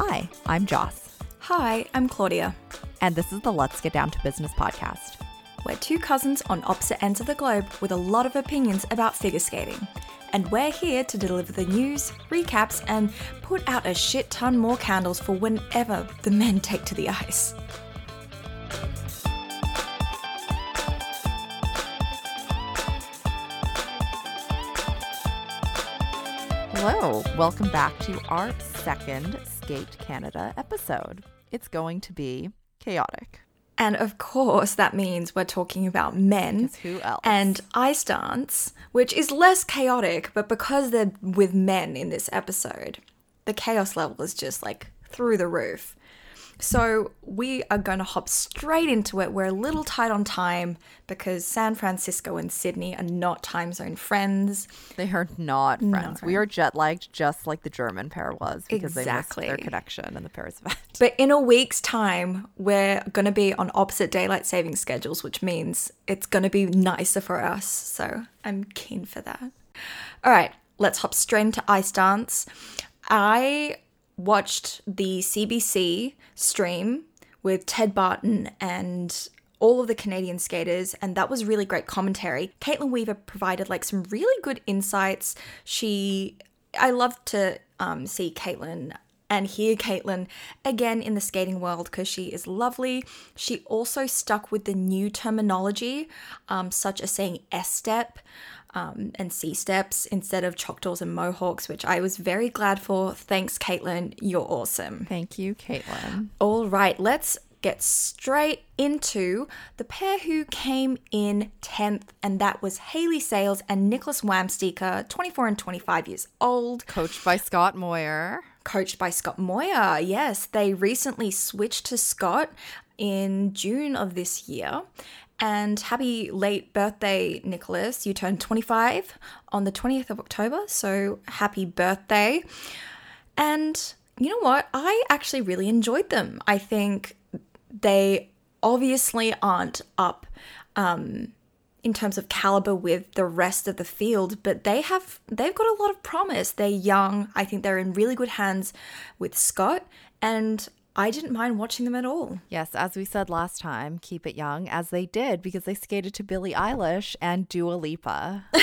Hi, I'm Joss, Hi, I'm Claudia. and this is the Let's Get Down to Business podcast. We're two cousins on opposite ends of the globe with a lot of opinions about figure skating. And we're here to deliver the news, recaps, and put out a shit ton more candles for whenever the men take to the ice. Hello, welcome back to our second Skate Canada episode. It's going to be chaotic. And of course, that means we're talking about men. who else? And ice dance, which is less chaotic, but because they're with men in this episode, the chaos level is just like through the roof. So we are going to hop straight into it. We're a little tight on time because San Francisco and Sydney are not time zone friends. They are not friends. We are jet lagged just like the German pair was because they Exactly. missed their connection in the Paris event. But in a week's time, we're going to be on opposite daylight saving schedules, which means it's going to be nicer for us. So I'm keen for that. All right, let's hop straight into Ice Dance. I watched the CBC stream with Ted Barton and all of the Canadian skaters, and that was really great commentary. Kaitlyn Weaver provided like some really good insights. She, I love to um, see Kaitlyn and hear Kaitlyn again in the skating world because she is lovely. She also stuck with the new terminology, um, such as saying S step um, and C steps instead of Choctaws and Mohawks, which I was very glad for. Thanks, Kaitlyn. You're awesome. Thank you, Kaitlyn. All right, let's get straight into the pair who came in 10th, and that was Haley Sales and Nikolas Wamsteker, 24 and 25 years old, Coached by Scott Moir. coached by Scott Moir. Yes, they recently switched to Scott in June of this year. And happy late birthday, Nicholas. You turned 25 on the 20th of October, so happy birthday. And you know what? I actually really enjoyed them. I think they obviously aren't up um, in terms of caliber with the rest of the field, but they have they've got a lot of promise. They're young. I think they're in really good hands with Scott, and I didn't mind watching them at all. Yes, as we said last time, keep it young, as they did because they skated to Billie Eilish and Dua Lipa.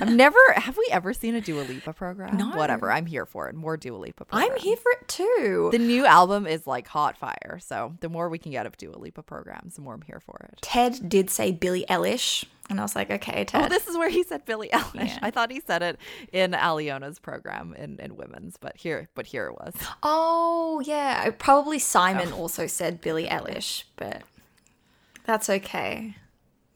I've never, have we ever seen a Dua Lipa program? No. Whatever, I'm here for it. More Dua Lipa programs. I'm here for it too. The new album is like hot fire. So the more we can get of Dua Lipa programs, the more I'm here for it. Ted did say Billie Eilish, and I was like, okay, Ted. Oh, this is where he said Billie Eilish. Yeah. I thought he said it in Aliona's program in, in women's, but here, but here it was. Oh, yeah. Probably Simon also said Billie Eilish, but that's okay.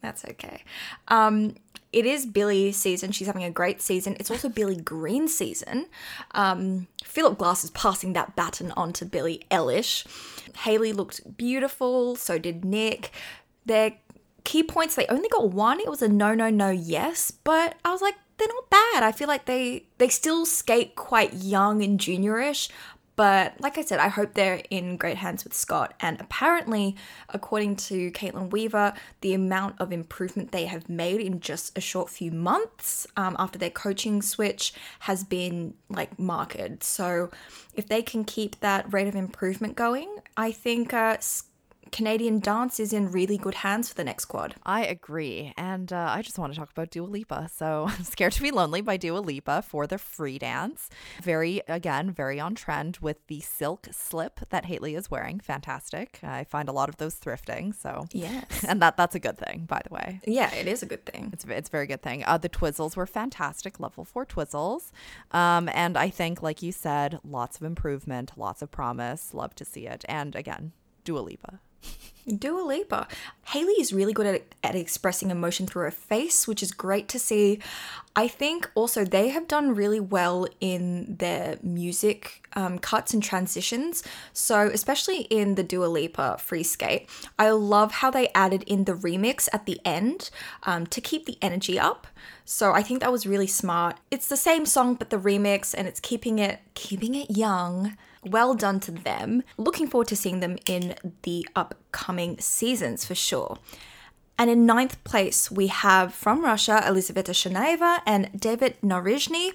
That's okay. Um, it is Billie season. She's having a great season. It's also Billy Green season. Um, Philip Glass is passing that baton on to Billie Eilish. Haley looked beautiful. So did Nick. Their key points, they only got one. It was a no, no, no, yes. But I was like, they're not bad. I feel like they they still skate quite young and juniorish. But like I said, I hope they're in great hands with Scott. And apparently, according to Kaitlyn Weaver, the amount of improvement they have made in just a short few months um, after their coaching switch has been like marked. So if they can keep that rate of improvement going, I think uh, Canadian dance is in really good hands for the next quad. I agree. And uh, I just want to talk about Dua Lipa. So, Scared to Be Lonely by Dua Lipa for the free dance. Very, again, very on trend with the silk slip that Haley is wearing. Fantastic. I find a lot of those thrifting. So, Yes. and that that's a good thing, by the way. yeah, it is a good thing. It's, it's a very good thing. Uh, the Twizzles were fantastic, level four Twizzles. Um, and I think, like you said, lots of improvement, lots of promise. Love to see it. And again, Dua Lipa. Dua Lipa. Haley is really good at, at expressing emotion through her face, which is great to see. I think also they have done really well in their music um, cuts and transitions. So, especially in the Dua Lipa free skate, I love how they added in the remix at the end um, to keep the energy up. So I think that was really smart. It's the same song but the remix, and it's keeping it keeping it young. Well done to them. Looking forward to seeing them in the upcoming seasons for sure. And in ninth place, we have from Russia, Elizaveta Shanaeva and David Narizhny.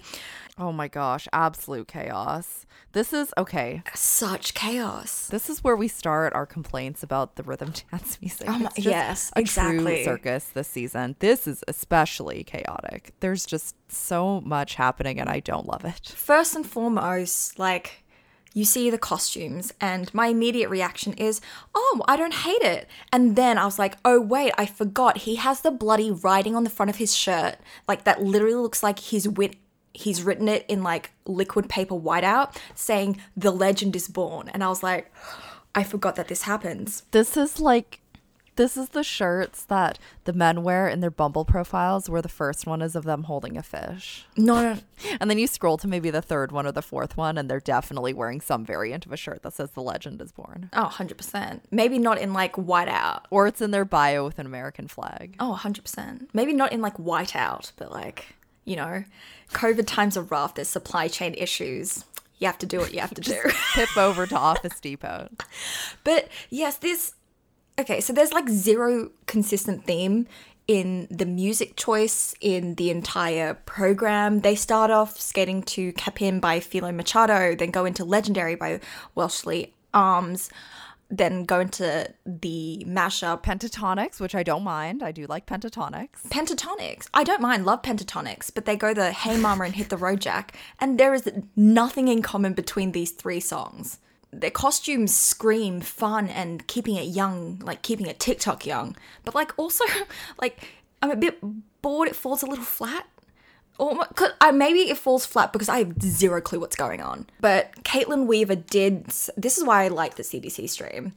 Oh my gosh, absolute chaos. This is okay. Such chaos. This is where we start our complaints about the rhythm dance music. Oh my- yes, exactly. circus this season. This is especially chaotic. There's just so much happening, and I don't love it. First and foremost, like you see the costumes, and my immediate reaction is, "Oh, I don't hate it." And then I was like, "Oh wait, I forgot. He has the bloody writing on the front of his shirt, like that. Literally looks like he's wit. He's written it in like liquid paper whiteout, saying the legend is born." And I was like, "I forgot that this happens." This is like, this is the shirts that the men wear in their Bumble profiles, where the first one is of them holding a fish. No, no, And then you scroll to maybe the third one or the fourth one, and they're definitely wearing some variant of a shirt that says the legend is born. oh, 100%. Maybe not in like whiteout. Or it's in their bio with an American flag. Oh, 100%. Maybe not in like whiteout, but like, you know, COVID times are rough. There's supply chain issues. You have to do what you have to do. Pip over to Office Depot. but yes, this. Okay, so there's like zero consistent theme in the music choice in the entire program. They start off skating to Capin by Philo Machado, then go into Legendary by Welshly Arms, then go into the mashup Pentatonix, which I don't mind. I do like Pentatonix. Pentatonix. I don't mind, love Pentatonix, but they go the Hey Mama and Hit the Road Jack, and there is nothing in common between these three songs. Their costumes scream fun and keeping it young, like keeping it TikTok young, but like also, like, I'm a bit bored, it falls a little flat. Or I, maybe it falls flat because I have zero clue what's going on. But Kaitlyn Weaver did. This is why I like the CBC stream,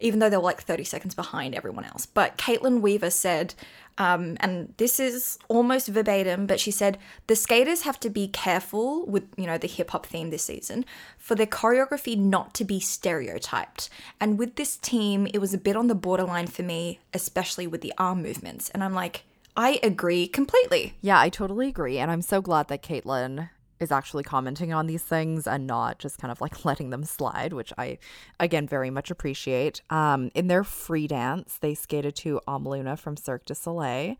even though they were like 30 seconds behind everyone else. But Kaitlyn Weaver said, um, and this is almost verbatim, but she said the skaters have to be careful with you know the hip hop theme this season for their choreography not to be stereotyped. And with this team, it was a bit on the borderline for me, especially with the arm movements. And I'm like. I agree completely. Yeah, I totally agree. And I'm so glad that Kaitlyn is actually commenting on these things and not just kind of like letting them slide, which I, again, very much appreciate. Um, in their free dance, they skated to Amaluna from Cirque du Soleil.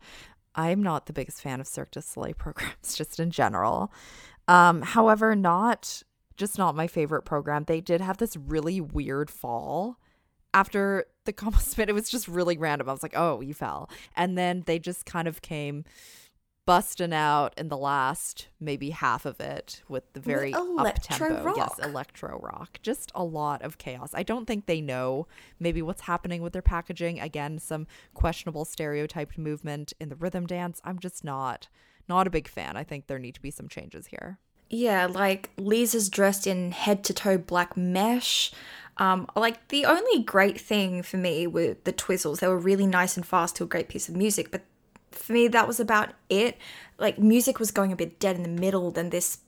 I'm not the biggest fan of Cirque du Soleil programs, just in general. Um, however, not just not my favorite program. They did have this really weird fall after the combo spin. It was just really random. I was like, oh, you fell. And then they just kind of came busting out in the last maybe half of it with the very up electro tempo. Yes, rock. electro rock. Just a lot of chaos. I don't think they know maybe what's happening with their packaging. Again, some questionable stereotyped movement in the rhythm dance. I'm just not not a big fan. I think there need to be some changes here. Yeah, like Lisa's dressed in head to toe black mesh. Um, like the only great thing for me were the Twizzles. They were really nice and fast to a great piece of music, but for me that was about it. Like music was going a bit dead in the middle, then this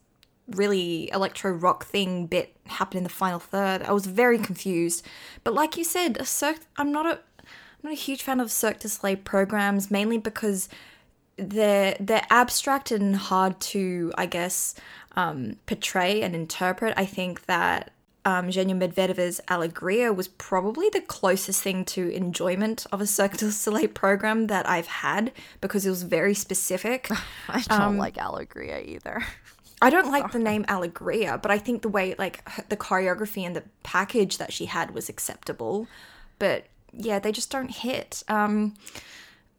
really electro rock thing bit happened in the final third. I was very confused. But like you said, Cirque, I'm not a I'm not a huge fan of Cirque du Soleil programs, mainly because they're they're abstract and hard to, I guess, um, portray and interpret. I think that um, Zhenya Medvedeva's Alegria was probably the closest thing to enjoyment of a Cirque du Soleil program that I've had because it was very specific. I don't like Alegria either. I don't like the name Alegria, but I think the way like her- the choreography and the package that she had was acceptable. But yeah, they just don't hit. Um,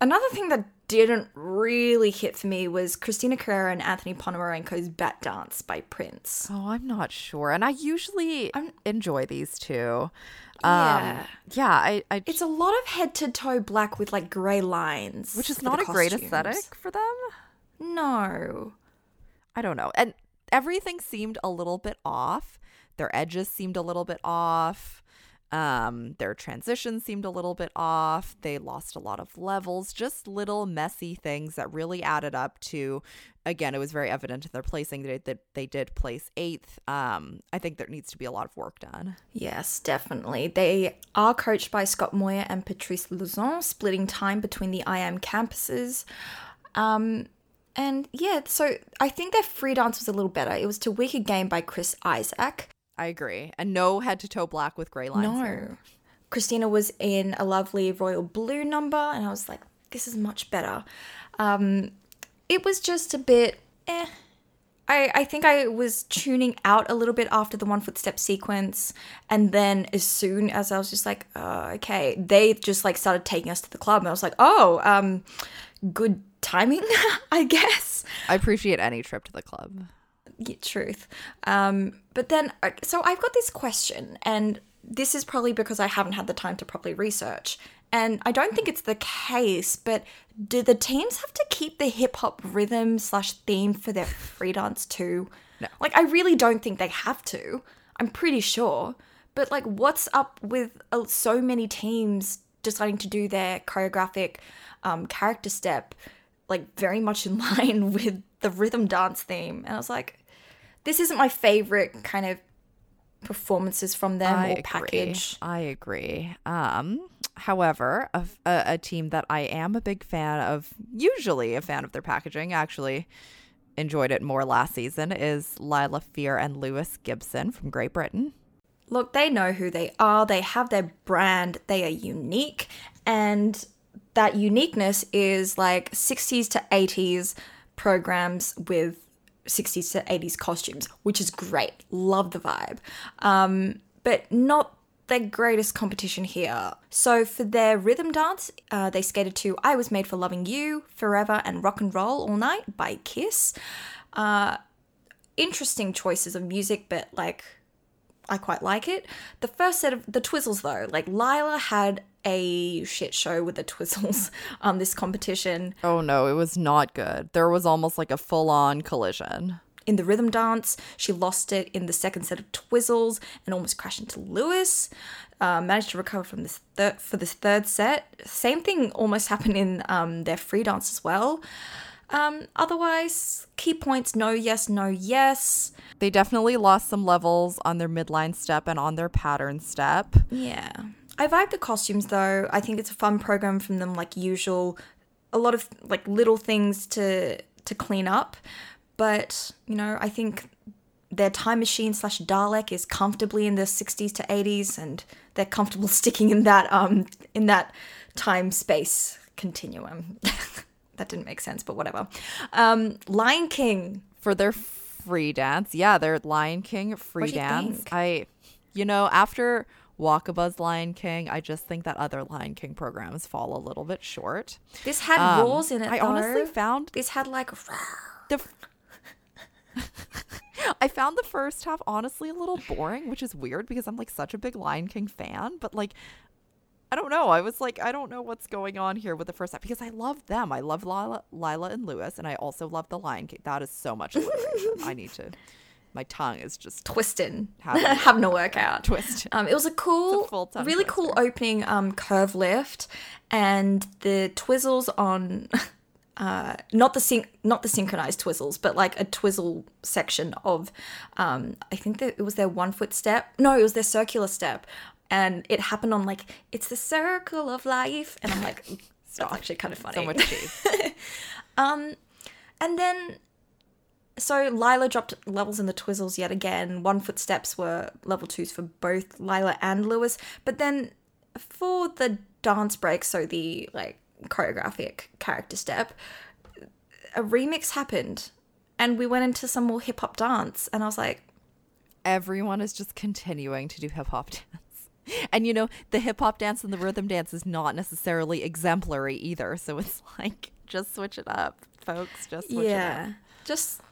another thing that didn't really hit for me was Christina Carreira and Anthony Ponomarenko's Bat Dance by Prince. Oh, I'm not sure. And I usually enjoy these two. Yeah. Um, yeah, I, I It's a lot of head to toe black with like grey lines. which is not a great aesthetic for them. No. I don't know. And everything seemed a little bit off. Their edges seemed a little bit off. Um, their transitions seemed a little bit off. They lost a lot of levels, just little messy things that really added up to again, it was very evident in their placing that they, they did place eighth. Um, I think there needs to be a lot of work done. Yes, definitely. They are coached by Scott Moir and Patrice Lauzon, splitting time between the IAM campuses. Um, and yeah, so I think their free dance was a little better. It was to Wicked Game by Chris Isaak. I agree. And no head to toe black with gray lines. No. here. Christina was in a lovely royal blue number, and I was like, this is much better. Um, it was just a bit eh. I I, I think I was tuning out a little bit after the one footstep sequence. And then as soon as I was just like, uh, okay, they just like started taking us to the club. And I was like, oh, um, good timing, I guess. I appreciate any trip to the club. Yeah, truth. Um, but then, uh, so I've got this question, and this is probably because I haven't had the time to properly research. And I don't think it's the case, but do the teams have to keep the hip hop rhythm slash theme for their free dance too? No. Like, I really don't think they have to. I'm pretty sure. But, like, what's up with uh, so many teams deciding to do their choreographic um, character step, like, very much in line with the rhythm dance theme? And I was like, this isn't my favorite kind of performances from them I or agree. package. I agree. Um, however, a, a, a team that I am a big fan of, usually a fan of their packaging, actually enjoyed it more last season, is Lilah Fear and Lewis Gibson from Great Britain. Look, they know who they are, they have their brand, they are unique, and that uniqueness is like 60s to 80s programs with 60s to 80s costumes, which is great. Love the vibe. Um, but not their greatest competition here. So for their rhythm dance, uh, they skated to I Was Made for Loving You, Forever, and Rock and Roll All Night by Kiss. Uh, interesting choices of music, but like I quite like it. The first set of the Twizzles though, like Lilah had a shit show with the Twizzles um this competition. Oh no, it was not good. There was almost like a full on collision. In the rhythm dance, she lost it in the second set of Twizzles and almost crashed into Lewis. Uh, managed to recover from this third for this third set. Same thing almost happened in um, their free dance as well. Um, otherwise, key points: no, yes, no, yes. They definitely lost some levels on their midline step and on their pattern step. Yeah. I vibe the costumes though. I think it's a fun program from them like usual. A lot of like little things to to clean up. But, you know, I think their time machine slash Dalek is comfortably in the 60s to 80s and they're comfortable sticking in that um in that time space continuum. that didn't make sense, but whatever. Um Lion King. For their free dance, yeah, their Lion King free you dance. think? I, you know, after Walkabout's Lion King, I just think that other Lion King programs fall a little bit short. This had Um, roars in it I though. honestly found this had like the I found the first half honestly a little boring, which is weird because I'm like such a big Lion King fan, but like I don't know. I was like, I don't know what's going on here with the first half because I love them. I love Lilah, Lilah and Lewis, and I also love the Lion King. That is so much alliteration. I need to. My tongue is just twisting, Having- having a workout. twisted. Um, it was a cool, a really cool opening um, curve lift, and the twizzles on, uh, not the syn- not the synchronized twizzles, but like a twizzle section of, um, I think that it was their one foot step. No, it was their circular step, and it happened on like it's the circle of life, and I'm like, it's actually kind of funny. So much cheese. Um, and then, so Lilah dropped levels in the Twizzles yet again. One foot steps were level twos for both Lilah and Lewis. But then for the dance break, so the like choreographic character step, a remix happened. And we went into some more hip hop dance. And I was like, Everyone is just continuing to do hip hop dance. And you know, the hip hop dance and the rhythm dance is not necessarily exemplary either. So it's like, just switch it up, folks. Just switch it up. yeah. Just,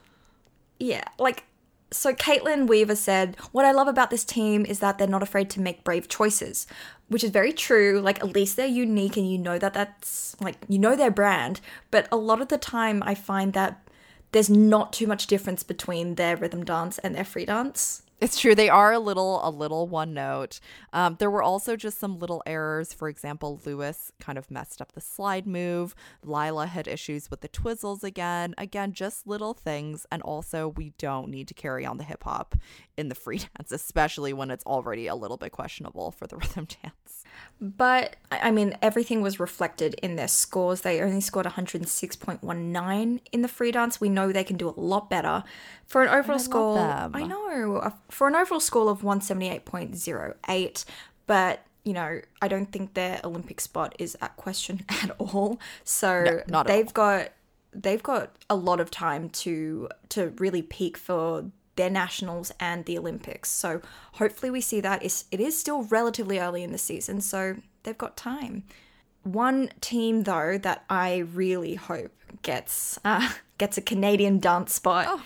yeah. Like, so Kaitlyn Weaver said, What I love about this team is that they're not afraid to make brave choices, which is very true. Like, at least they're unique and you know that that's, like, you know their brand. But a lot of the time, I find that there's not too much difference between their rhythm dance and their free dance. It's true. They are a little, a little one note. Um, there were also just some little errors. For example, Lewis kind of messed up the slide move. Lilah had issues with the twizzles again. Again, just little things. And also, we don't need to carry on the hip hop in the free dance, especially when it's already a little bit questionable for the rhythm dance. But I I mean, everything was reflected in their scores. They only scored 106.19 in the free dance. We know they can do a lot better. For an overall score, them. I know, for an overall score of 178.08, but you know, I don't think their Olympic spot is at question at all. So No, they've got they've got a lot of time to to really peak for their nationals and the Olympics. So hopefully we see that. It is still relatively early in the season, so they've got time. One team though that I really hope gets uh, gets a Canadian dance spot. Oh.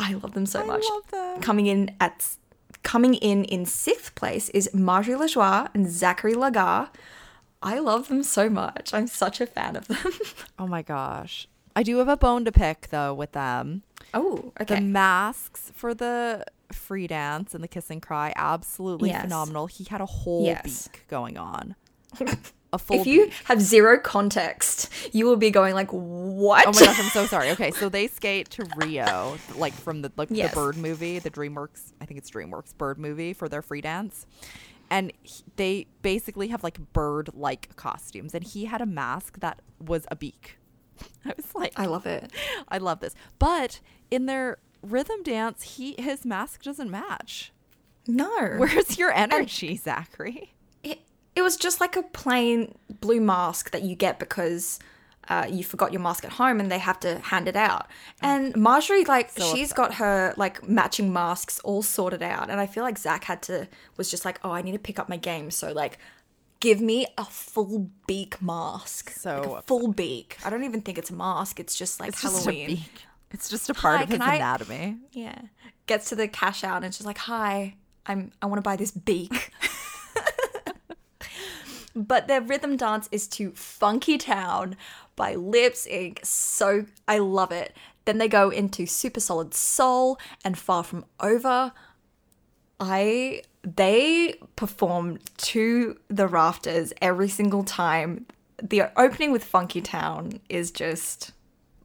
I love them so I much. love them. Coming in at coming in in sixth place is Marjorie Lajoie and Zachary Lagha. I love them so much. I'm such a fan of them. Oh my gosh. I do have a bone to pick though with them. oh, okay. The masks for the free dance and the kiss and cry, absolutely Yes. phenomenal. He had a whole Yes. beak going on. A full if you have zero context, you will be going like, "What?" Oh my gosh, I'm so sorry. Okay, so they skate to Rio, like from the like Yes. the Bird movie, the DreamWorks, I think it's DreamWorks Bird movie for their free dance. And he- they basically have like bird-like costumes and he had a mask that was a beak. I was like, I love it. I love this. But in their rhythm dance, he his mask doesn't match. No, Where's your energy, Zachary? It, was just like a plain blue mask that you get because uh, you forgot your mask at home and they have to hand it out. And Marjorie, like, So she's got her like matching masks all sorted out, and I feel like Zach had to was just like, oh, I need to pick up my game, so like. Give me a full beak mask. So like full beak. I don't even think it's a mask. It's just like It's just Halloween. beak. It's just a part Hi, of his I- anatomy. Yeah. Gets to the cash out and she's like, "Hi, I'm I want to buy this beak." but their rhythm dance is to Funky Town by Lips Inc. So I love it. Then they go into Super Solid Soul and Far From Over. I they perform to the rafters every single time. The opening with Funky Town is just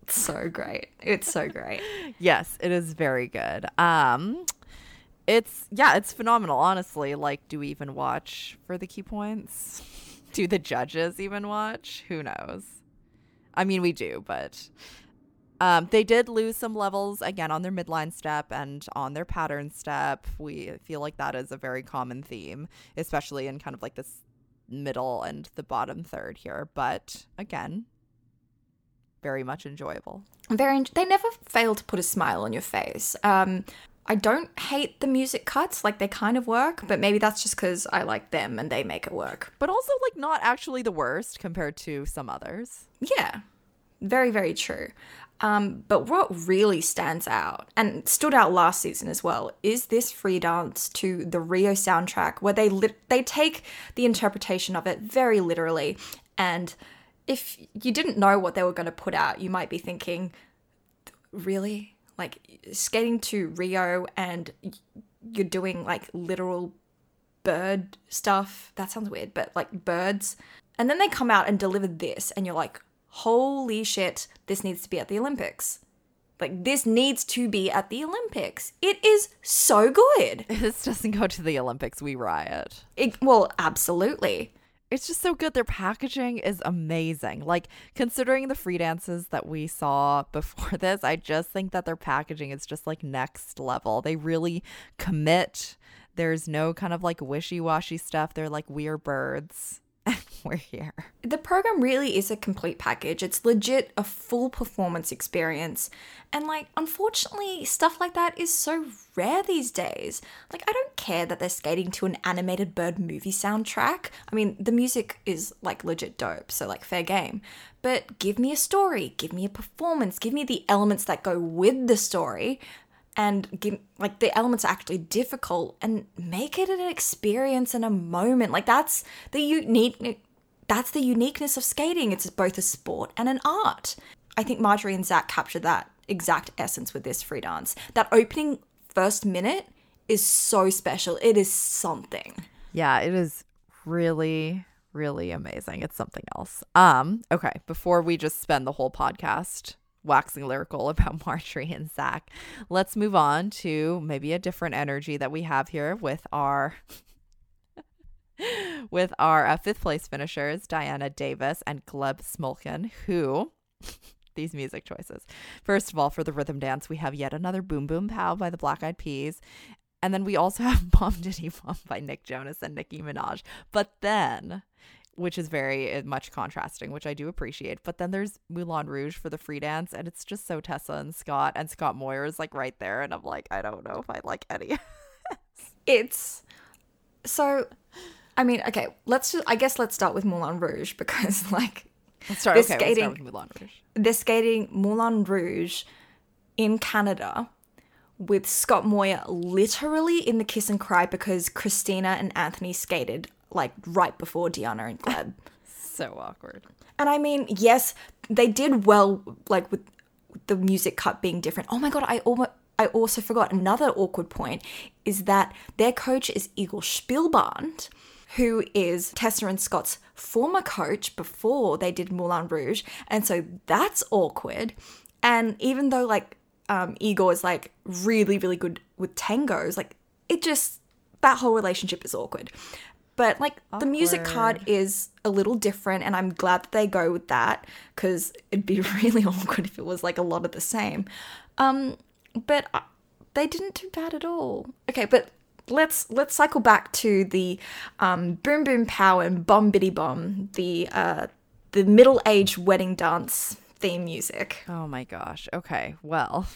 so great. It's so great. Yes, it is very good. Um it's yeah, it's phenomenal, honestly. Like, do we even watch for the key points? Do the judges even watch? Who knows? I mean, we do, but um, they did lose some levels again on their midline step and on their pattern step. We feel like that is a very common theme, especially in kind of like this middle and the bottom third here. But again, very much enjoyable. very they never fail to put a smile on your face um i don't hate the music cuts like they kind of work but maybe that's just because i like them and they make it work. But also like not actually the worst compared to some others. yeah. Very very true. Um but what really stands out and stood out last season as well is this free dance to the rio soundtrack where they lit- they take the interpretation of it very literally. And if you didn't know what they were going to put out you might be thinking really like skating to Rio and you're doing like literal bird stuff. That sounds weird, but like birds. And then they come out and deliver this, and you're like, holy shit, this needs to be at the Olympics. Like, this needs to be at the Olympics. It is so good. If This doesn't go to the Olympics, we riot. It, well, absolutely. It's just so good. Their packaging is amazing. Like, considering the free dances that we saw before this, I just think that their packaging is just like next level. They really commit. There's no kind of like wishy washy stuff. They're like, we're birds. we're here. The program really is a complete package. It's legit a full performance experience. And like unfortunately, stuff like that is so rare these days. Like I don't care that they're skating to an animated bird movie soundtrack. I mean, the music is like legit dope, so like fair game. But give me a story, give me a performance, give me the elements that go with the story and give like the elements are actually difficult and make it an experience and a moment. Like that's the unique that's the uniqueness of skating. It's both a sport and an art. I think marjorie and zach captured that exact essence with this free dance. That opening first minute is so special. It is something. Yeah, it is really, really amazing. It's something else. Um, okay, before we just spend the whole podcast waxing lyrical about Marjorie and Zach, let's move on to maybe a different energy that we have here with our with our uh, fifth place finishers, Diana Davis and Gleb Smolkin, who these music choices. First of all, for the rhythm dance, we have yet another Boom Boom Pow by the Black Eyed Peas. And then we also have Bom Bidi Bom by Nick Jonas and Nicki Minaj. But then which is very uh, much contrasting, which I do appreciate. But then there's Moulin Rouge for the free dance, and it's just so Tessa and Scott, and Scott Moir is like right there, and I'm like, I don't know if I like any. it's so. I mean, okay, let's just. I guess let's start with Moulin Rouge because, like, let's start. They're Okay, let's skating- start with Moulin Rouge. they're skating Moulin Rouge in Canada with Scott Moir literally in the kiss and cry because Christina and Anthony skated like right before Diana and Gleb. So awkward. and I mean, yes, they did well like with the music cut being different. Oh my god, I almost I also forgot another awkward point is that their coach is Igor Shpilband, who is Tessa and Scott's former coach before they did Moulin Rouge, and so that's awkward. And even though like um, Igor is like really really good with tangos, like it just that whole relationship is awkward. But like the music card is a little different, and I'm glad that they go with that because it'd be really awkward if it was like a lot of the same. Um, but uh, they didn't do bad at all. Okay, but let's let's cycle back to the um, boom boom pow and bomb bitty bomb, the uh, the middle aged wedding dance theme music. Oh my gosh. Okay. Well,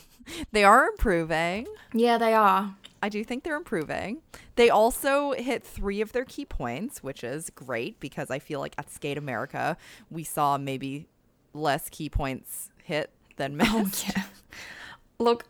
they are improving. Yeah, they are. I do think they're improving. They also hit three of their key points, which is great because I feel like at Skate America, we saw maybe less key points hit than missed, Yeah. Look,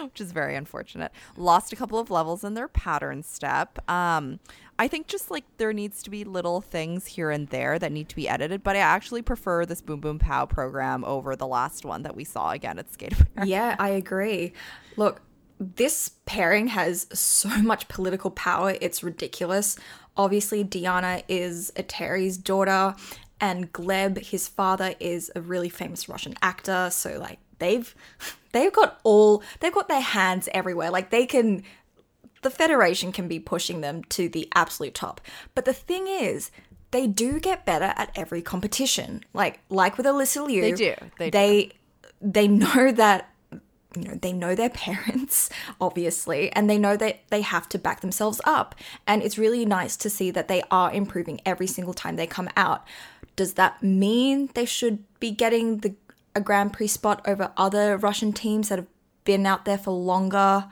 which is very unfortunate. Lost a couple of levels in their pattern step. Um, I think just like there needs to be little things here and there that need to be edited, but I actually prefer this Boom Boom Pow program over the last one that we saw again at Skate America. Yeah, I agree. Look, this pairing has so much political power, it's ridiculous. Obviously, Diana is Eteri's daughter, and Gleb, his father, is a really famous Russian actor. So like they've they've got all they've got their hands everywhere. Like they can the Federation can be pushing them to the absolute top. But the thing is, they do get better at every competition. Like like with Alysa Liu. They do, they do. They they know that you know they know their parents obviously and they know that they have to back themselves up. And it's really nice to see that they are improving every single time they come out. Does that mean they should be getting the a grand prix spot over other russian teams that have been out there for longer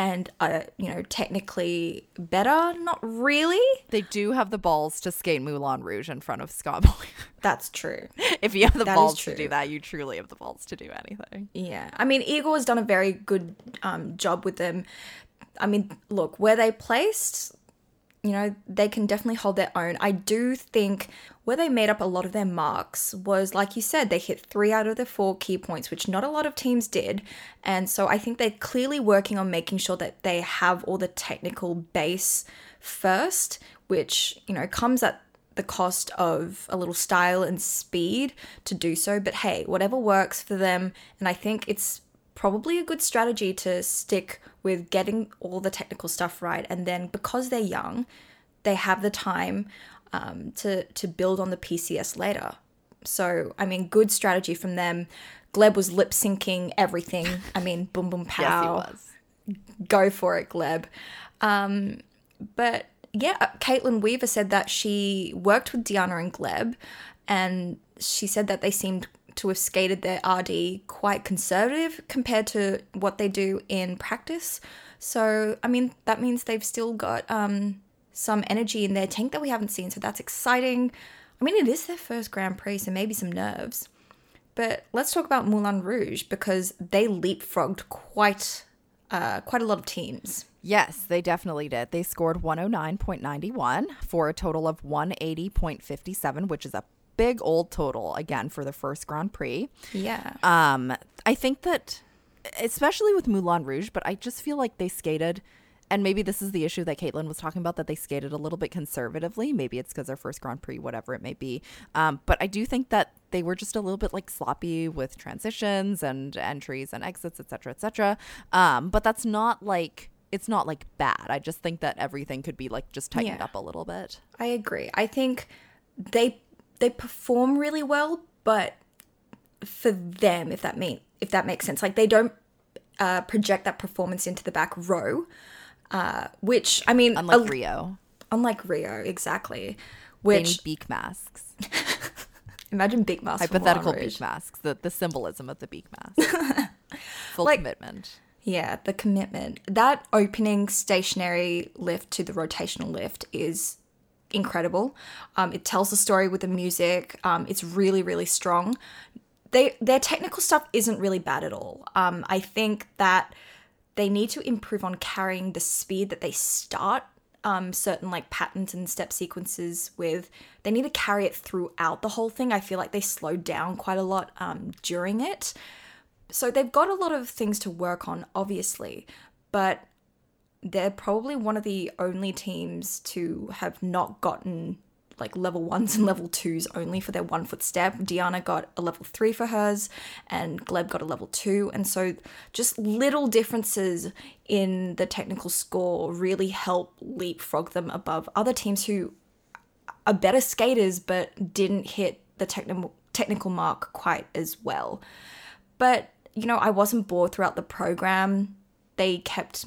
and are you know technically better not really They do have the balls to skate Moulin Rouge in front of Moir. that's true if you have the That balls to do that, you truly have the balls to do anything. Yeah, I mean, Igor has done a very good um, job with them. I mean, look, where they placed, you know, they can definitely hold their own. I do think where they made up a lot of their marks was, like you said, they hit three out of the four key points, which not a lot of teams did. And so I think they're clearly working on making sure that they have all the technical base first, which, you know, comes at the cost of a little style and speed to do so. But hey, whatever works for them. And I think it's probably a good strategy to stick with getting all the technical stuff right. And then because they're young, they have the time um, to, to build on the PCS later. So, I mean, good strategy from them. Gleb was lip syncing everything. I mean, boom, boom, pow Yes, he was. go for it, Gleb. Um, but yeah, uh, Kaitlyn Weaver said that she worked with Diana and Gleb, and she said that they seemed to have skated their RD quite conservative compared to what they do in practice. So, I mean, that means they've still got um, some energy in their tank that we haven't seen. So that's exciting. I mean, it is their first Grand Prix, so maybe some nerves. But let's talk about Moulin Rouge because they leapfrogged quite uh, quite a lot of teams. Yes, they definitely did. They scored 109.91 for a total of 180.57, which is a big old total again for the first Grand Prix. Yeah. Um, I think that, especially with Moulin Rouge, but I just feel like they skated, and maybe this is the issue that Kaitlyn was talking about that they skated a little bit conservatively. Maybe it's because their first Grand Prix, whatever it may be. Um, but I do think that they were just a little bit like sloppy with transitions and entries and exits, etc., etc. Um, but that's not like it's not like bad. I just think that everything could be like just tightened Yeah. up a little bit. I agree. I think they they perform really well, but for them, if that mean if that makes sense, like they don't uh, project that performance into the back row, uh, which I mean, Unlike a- Rio. unlike Rio, exactly. Which beak masks. imagine beak masks. Hypothetical beak masks. The the symbolism of the beak mask. Full Like- commitment. Yeah, the commitment. That opening stationary lift to the rotational lift is incredible. Um, it tells the story with the music. Um, it's really, really strong. They their technical stuff isn't really bad at all. Um, I think that they need to improve on carrying the speed that they start um, certain like patterns and step sequences with. They need to carry it throughout the whole thing. I feel like they slowed down quite a lot um, during it. So they've got a lot of things to work on, obviously, but they're probably one of the only teams to have not gotten like level ones and level twos only for their one foot step. Diana got a level three for hers, and Gleb got a level two. And so just little differences in the technical score really help leapfrog them above other teams who are better skaters but didn't hit the technical technical mark quite as well. But you know, I wasn't bored throughout the program. They kept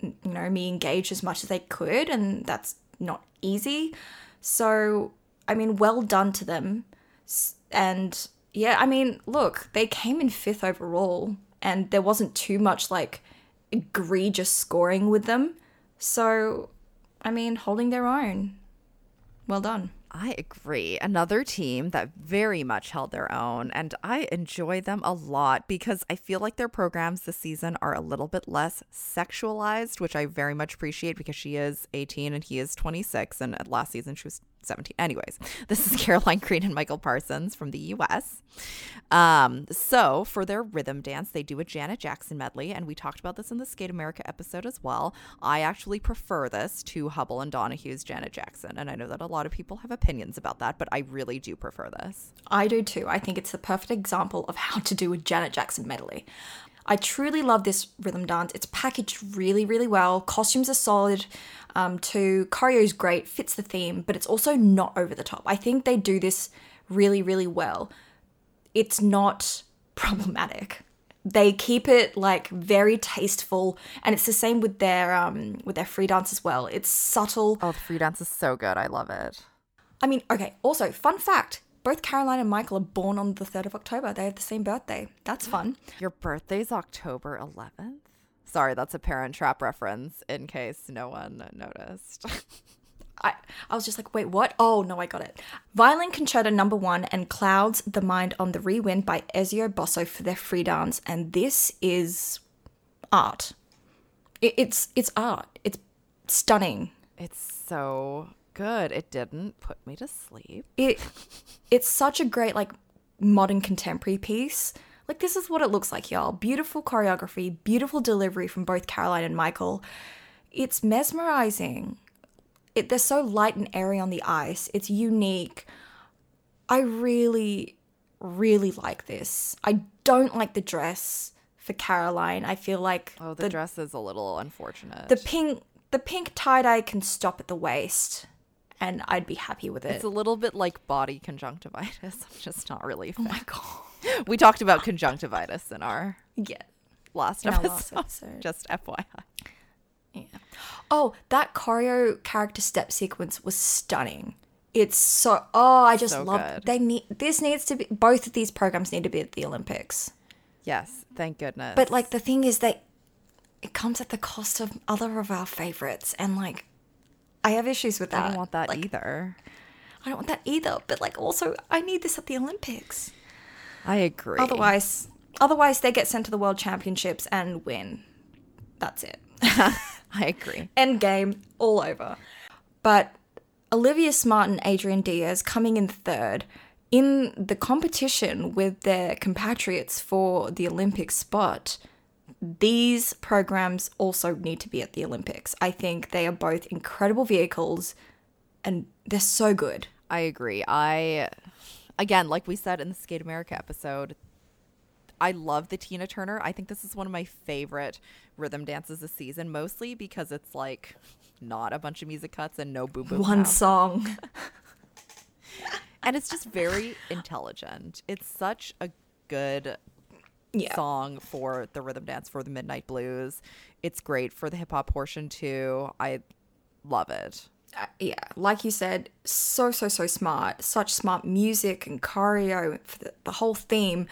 you know me engaged as much as they could, and that's not easy. So I mean, well done to them. And yeah, I mean, look, they came in fifth overall, and there wasn't too much like egregious scoring with them. So, I mean, holding their own. Well done. I agree. Another team that very much held their own, and I enjoy them a lot because I feel like their programs this season are a little bit less sexualized, which I very much appreciate because she is 18 and he is 26, and last season she was 17. Anyways, this is Caroline Green and Michael Parsons from the US. Um, so for their rhythm dance, they do a Janet Jackson medley, and we talked about this in the Skate America episode as well. I actually prefer this to Hubbell and Donohue's Janet Jackson, and I know that a lot of people have opinions about that, but I really do prefer this. I do too. I think it's the perfect example of how to do a Janet Jackson medley. I truly love this rhythm dance. It's packaged really, really well. Costumes are solid um, too. Choreo's great, fits the theme, but it's also not over the top. I think they do this really, really well. It's not problematic. They keep it like very tasteful, and it's the same with their um with their free dance as well. It's subtle. Oh, the free dance is so good. I love it. I mean, okay, also, fun fact both Caroline and Michael are born on the 3rd of October. They have the same birthday. That's fun. Your birthday's October 11th? Sorry, that's a parent trap reference in case no one noticed. I, I was just like, wait, what? Oh, no, I got it. Violin Concerto number one and Clouds the Mind on the Rewind by Ezio Bosso for their free dance. And this is art. It, it's, it's art. It's stunning. it's so good. It didn't put me to sleep. it it's such a great like modern contemporary piece. Like this is what it looks like y'all. Beautiful choreography beautiful delivery from both caroline and michael. It's mesmerizing. It, they're so light and airy on the ice. It's unique. I really really like this. I don't like the dress for caroline. I feel like Oh, the, dress is a little unfortunate. the pink the pink tie-dye can stop at the waist and i'd be happy with it it's a little bit like body conjunctivitis. I'm just not really oh my god We talked about conjunctivitis in our yeah last In episode. last episode. Just FYI. Yeah. Oh, that choreo character step sequence was stunning. It's so oh, I just So love good. they need this needs to be both of these programs need to be at the Olympics. Yes, thank goodness. But like the thing is that it comes at the cost of other of our favorites and like I have issues with that. I don't want that like, either. I don't want that either, but like also I need this at the Olympics. I agree. Otherwise otherwise they get sent to the world championships and win. That's it. I agree. end game all over. But Olivia Smart and Adrian Diaz coming in third in the competition with their compatriots for the Olympic spot. These programs also need to be at the Olympics. I think they are both incredible vehicles and they're so good. I agree. I again, like we said in the Skate America episode, I love the Tina Turner. I think this is one of my favorite rhythm dances this season, mostly because it's like not a bunch of music cuts and no boo boo. One song. and it's just very intelligent. It's such a good Yeah. song for the rhythm dance for the Midnight Blues. It's great for the hip hop portion too. I love it. uh, yeah, like you said, so so so smart. Such smart music and choreo for the, the whole theme.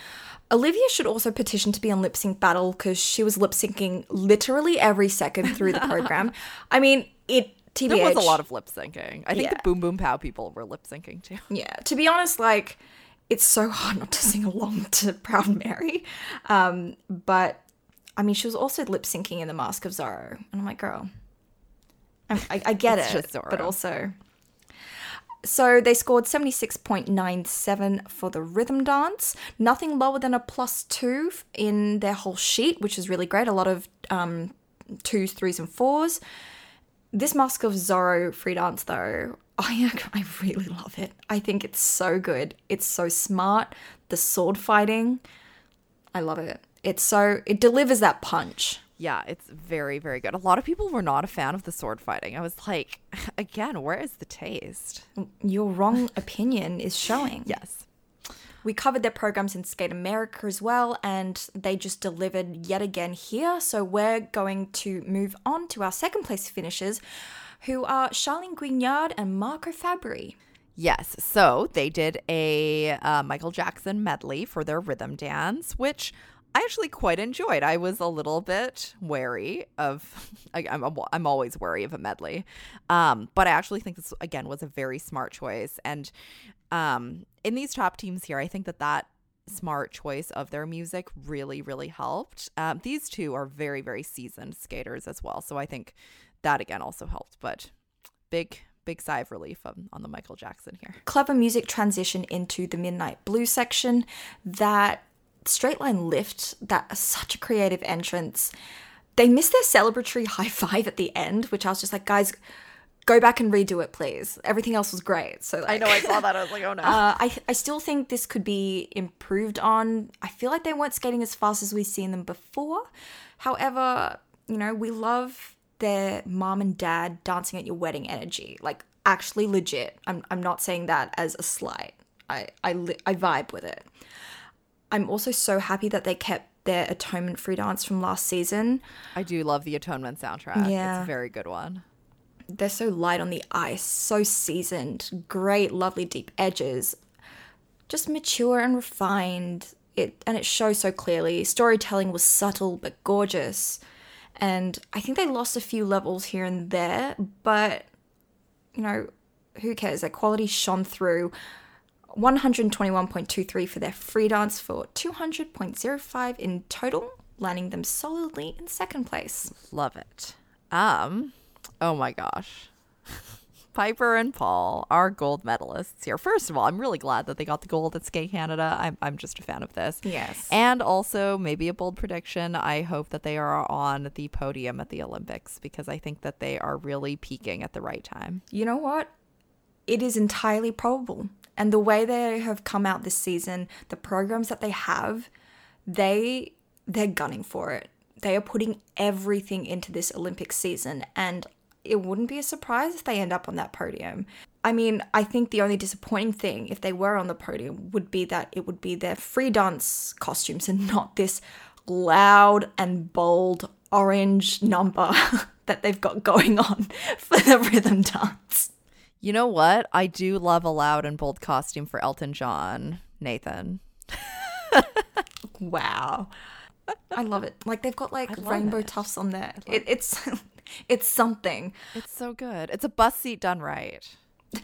Olivia should also petition to be on lip sync battle because she was lip syncing literally every second through the program. I mean, it. TBH, There was a lot of lip syncing. I think Yeah. the Boom Boom Pow people were lip syncing too. Yeah, to be honest, like it's so hard not to sing along to Proud Mary. Um, but I mean, she was also lip syncing in The Mask of Zorro, and I'm like, girl, I'm, I, I get it, but also. So they scored 76.97 for the rhythm dance, nothing lower than a plus two in their whole sheet, which is really great. A lot of um, twos, threes, and fours. This Mask of Zorro free dance, though, I, I really love it. I think it's so good. It's so smart. The sword fighting, I love it. It's so, it delivers that punch. Yeah, it's very, very good. A lot of people were not a fan of the sword fighting. I was like, again, where is the taste? Mm, your wrong opinion is showing. Yes. We covered their programs in Skate America as well, and they just delivered yet again here. So we're going to move on to our second place finishers, who are Charlene Guignard and Marco Fabbri. Yes. So they did a uh, Michael Jackson medley for their rhythm dance, which I actually quite enjoyed. I was a little bit wary of. I, I'm I'm always wary of a medley, um, but I actually think this again was a very smart choice. And um, in these top teams here, I think that that smart choice of their music really really helped. Um, these two are very very seasoned skaters as well, so I think that again also helped. But big big sigh of relief on, on the Michael Jackson here. Clever music transition into the Midnight Blue section. That straight line lift, that such a creative entrance. They missed their celebratory high five at the end, which I was just like, guys, go back and redo it, please. Everything else was great. So like, I know I saw that. I was like, oh no. Uh, I, I still think this could be improved on. I feel like they weren't skating as fast as we've seen them before. However, you know, we love their mom and dad dancing at your wedding energy. Like, actually legit. I'm, I'm not saying that as a slight. I, I, li- I vibe with it. I'm also so happy that they kept their atonement free dance from last season. I do love the Atonement soundtrack. Yeah. It's a very good one. they're so light on the ice, so seasoned, great, lovely deep edges, just mature and refined. It and it shows so clearly. Storytelling was subtle but gorgeous. And I think they lost a few levels here and there, but you know, who cares? Their quality shone through. 121.23 for their free dance for 200.05 in total, landing them solidly in second place. Love it. Um, oh my gosh. Piper and Paul are gold medalists here. First of all, I'm really glad that they got the gold at Skate Canada. I'm, I'm just a fan of this. Yes. And also, maybe a bold prediction. I hope that they are on the podium at the Olympics because I think that they are really peaking at the right time. you know what? It is entirely probable. And the way they have come out this season, the programs that they have, they they're gunning for it. They are putting everything into this Olympic season and it wouldn't be a surprise if they end up on that podium. I mean, I think the only disappointing thing if they were on the podium would be that it would be their free dance costumes and not this loud and bold orange number that they've got going on for the rhythm dance. You know what? I do love a loud and bold costume for Elton John, Nathan. Wow. I love it. Like they've got like rainbow it. tufts on there. It, it's it's something. It's so good. It's a bus seat done right.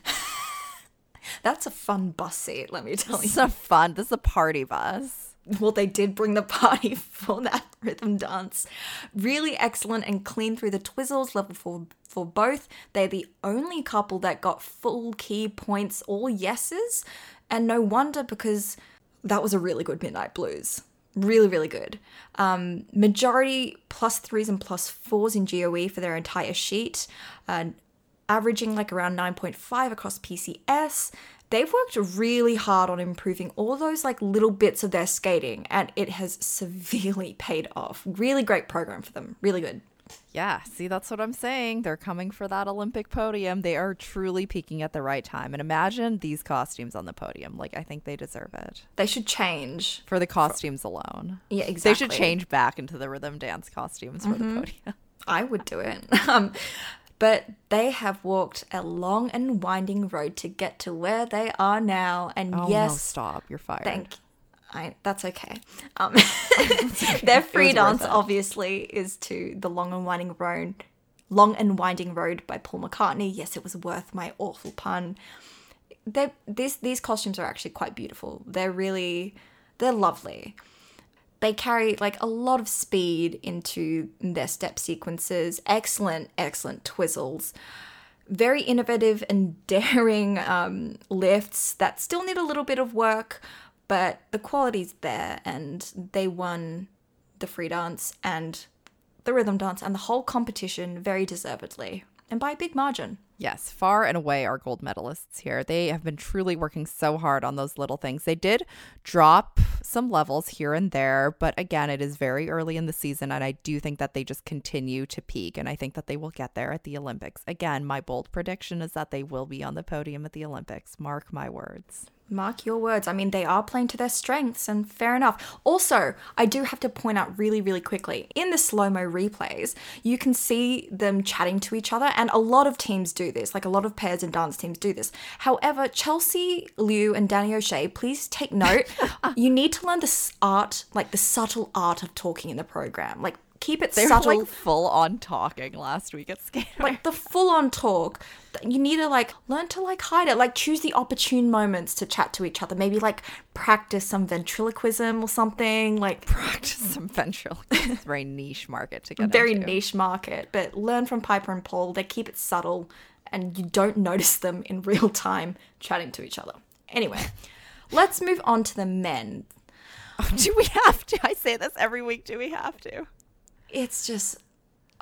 That's a fun bus seat, let me tell This you. is a fun. This is a party bus. Well, they did bring the party for that rhythm dance. Really excellent and clean through the twizzles, level four for both. They're the only couple that got full key points, all yeses. And no wonder because that was a really good Midnight Blues. Really, really good. Um, majority plus threes and plus fours in GOE for their entire sheet. Uh, averaging like around 9.5 across PCS. They've worked really hard on improving all those like little bits of their skating and it has severely paid off. Really great program for them. Really good. Yeah, see, that's what I'm saying. They're coming for that Olympic podium. They are truly peaking at the right time. And imagine these costumes on the podium. Like, I think they deserve it They should change. for the costumes alone. Yeah, exactly. They should change back into the rhythm dance costumes for the podium. I would do it. Um, But they have walked a long and winding road to get to where they are now. And Oh yes, no, stop! You're fired. Thank I that's okay. Um, their free dance obviously is to the long and winding road, long and winding road by Paul McCartney. Yes, it was worth my awful pun. They these these costumes are actually quite beautiful. They're really they're lovely. They carry like a lot of speed into their step sequences. Excellent, excellent twizzles very innovative and daring um, lifts that still need a little bit of work, but the quality's there, and they won the free dance and the rhythm dance and the whole competition very deservedly and by a big margin. Yes, far and away our gold medalists here. They have been truly working so hard on those little things. They did drop some levels here and there, but again, it is very early in the season, and I do think that they just continue to peak, and I think that they will get there at the Olympics. Again, my bold prediction is that they will be on the podium at the Olympics. Mark my words. Mark your words. I mean, they are playing to their strengths, and fair enough. Also, I do have to point out really, really quickly in the slow mo replays, you can see them chatting to each other, and a lot of teams do this. Like a lot of pairs and dance teams do this. However, Chelsea Liu and Danny O'Shea, please take note. you need to learn the art, like the subtle art of talking in the program. Like keep it They were like full on talking last week at Skater. like the full on talk you need to like learn to like hide it like choose the opportune moments to chat to each other maybe like practice some ventriloquism or something like practice some ventriloquism. Very niche market to get very into. niche market but learn from piper and paul they keep it subtle and you don't notice them in real time chatting to each other anyway let's move on to the men Do we have to? I say this every week. Do we have to? it's just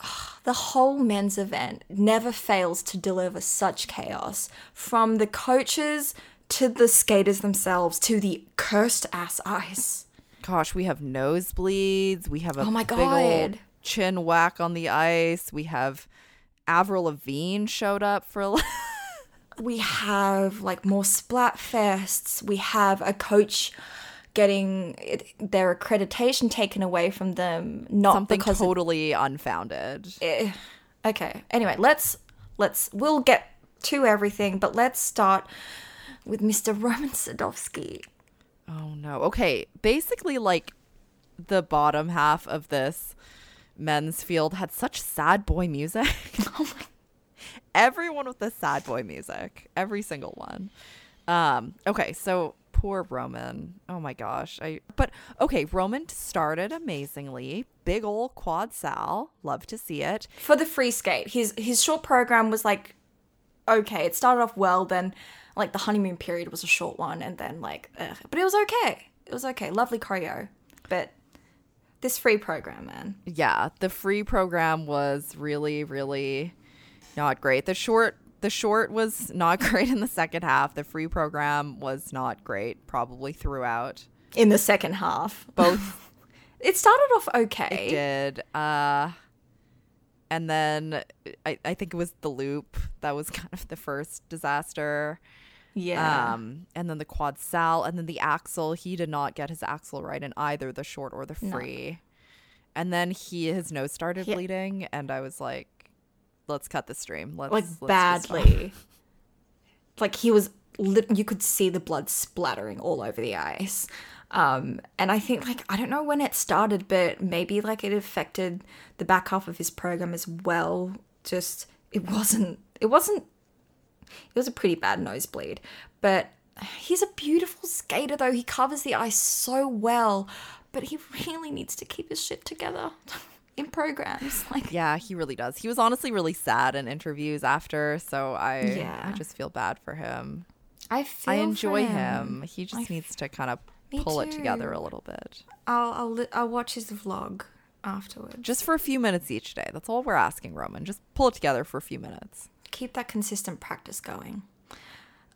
the whole men's event never fails to deliver such chaos from the coaches to the skaters themselves to the cursed ass ice. Gosh, we have nosebleeds. We have a Oh my big old chin whack on the ice. We have Avril Lavigne showed up for. a- We have like more splat fests. We have a coach getting it, their accreditation taken away from them, not something because totally unfounded. Eh, okay anyway let's let's we'll get to everything but let's start with mr roman sadovsky Oh no. Okay, basically like the bottom half of this men's field had such sad boy music. oh my Everyone with the sad boy music, every single one. Um okay, so poor Roman. Oh my gosh. I but okay, Roman started amazingly. Big old quad sal. Love to see it. for the free skate his his short program was like okay it started off well then like the honeymoon period was a short one and then like ugh. but it was okay it was okay lovely choreo but this free program man yeah, the free program was really, really not great. The short the short was not great in the second half. The free program was not great, probably throughout. in the second half Both it started off okay It did. Uh and then I, I think it was the loop that was kind of the first disaster. yeah Um, and then the quad sal, and then the axel. He did not get his axel right in either the short or the free. And then he his nose started bleeding, and I was like, "Let's cut the stream." Let's like let's badly. like he was, lit- you could see the blood splattering all over the ice. Um, and I think like I don't know when it started, but maybe like it affected the back half of his program as well. Just it wasn't. It wasn't. It was a pretty bad nosebleed, but he's a beautiful skater though. He covers the ice so well, but he really needs to keep his shit together in programs. Like Yeah, he really does. He was honestly really sad in interviews after, so I yeah. I just feel bad for him. I feel I for enjoy him. He just needs to kind of pull it together a little bit. I'll I'll li- I'll watch his vlog afterwards. Just for a few minutes each day. That's all we're asking, Roman. Just pull it together for a few minutes. Keep that consistent practice going.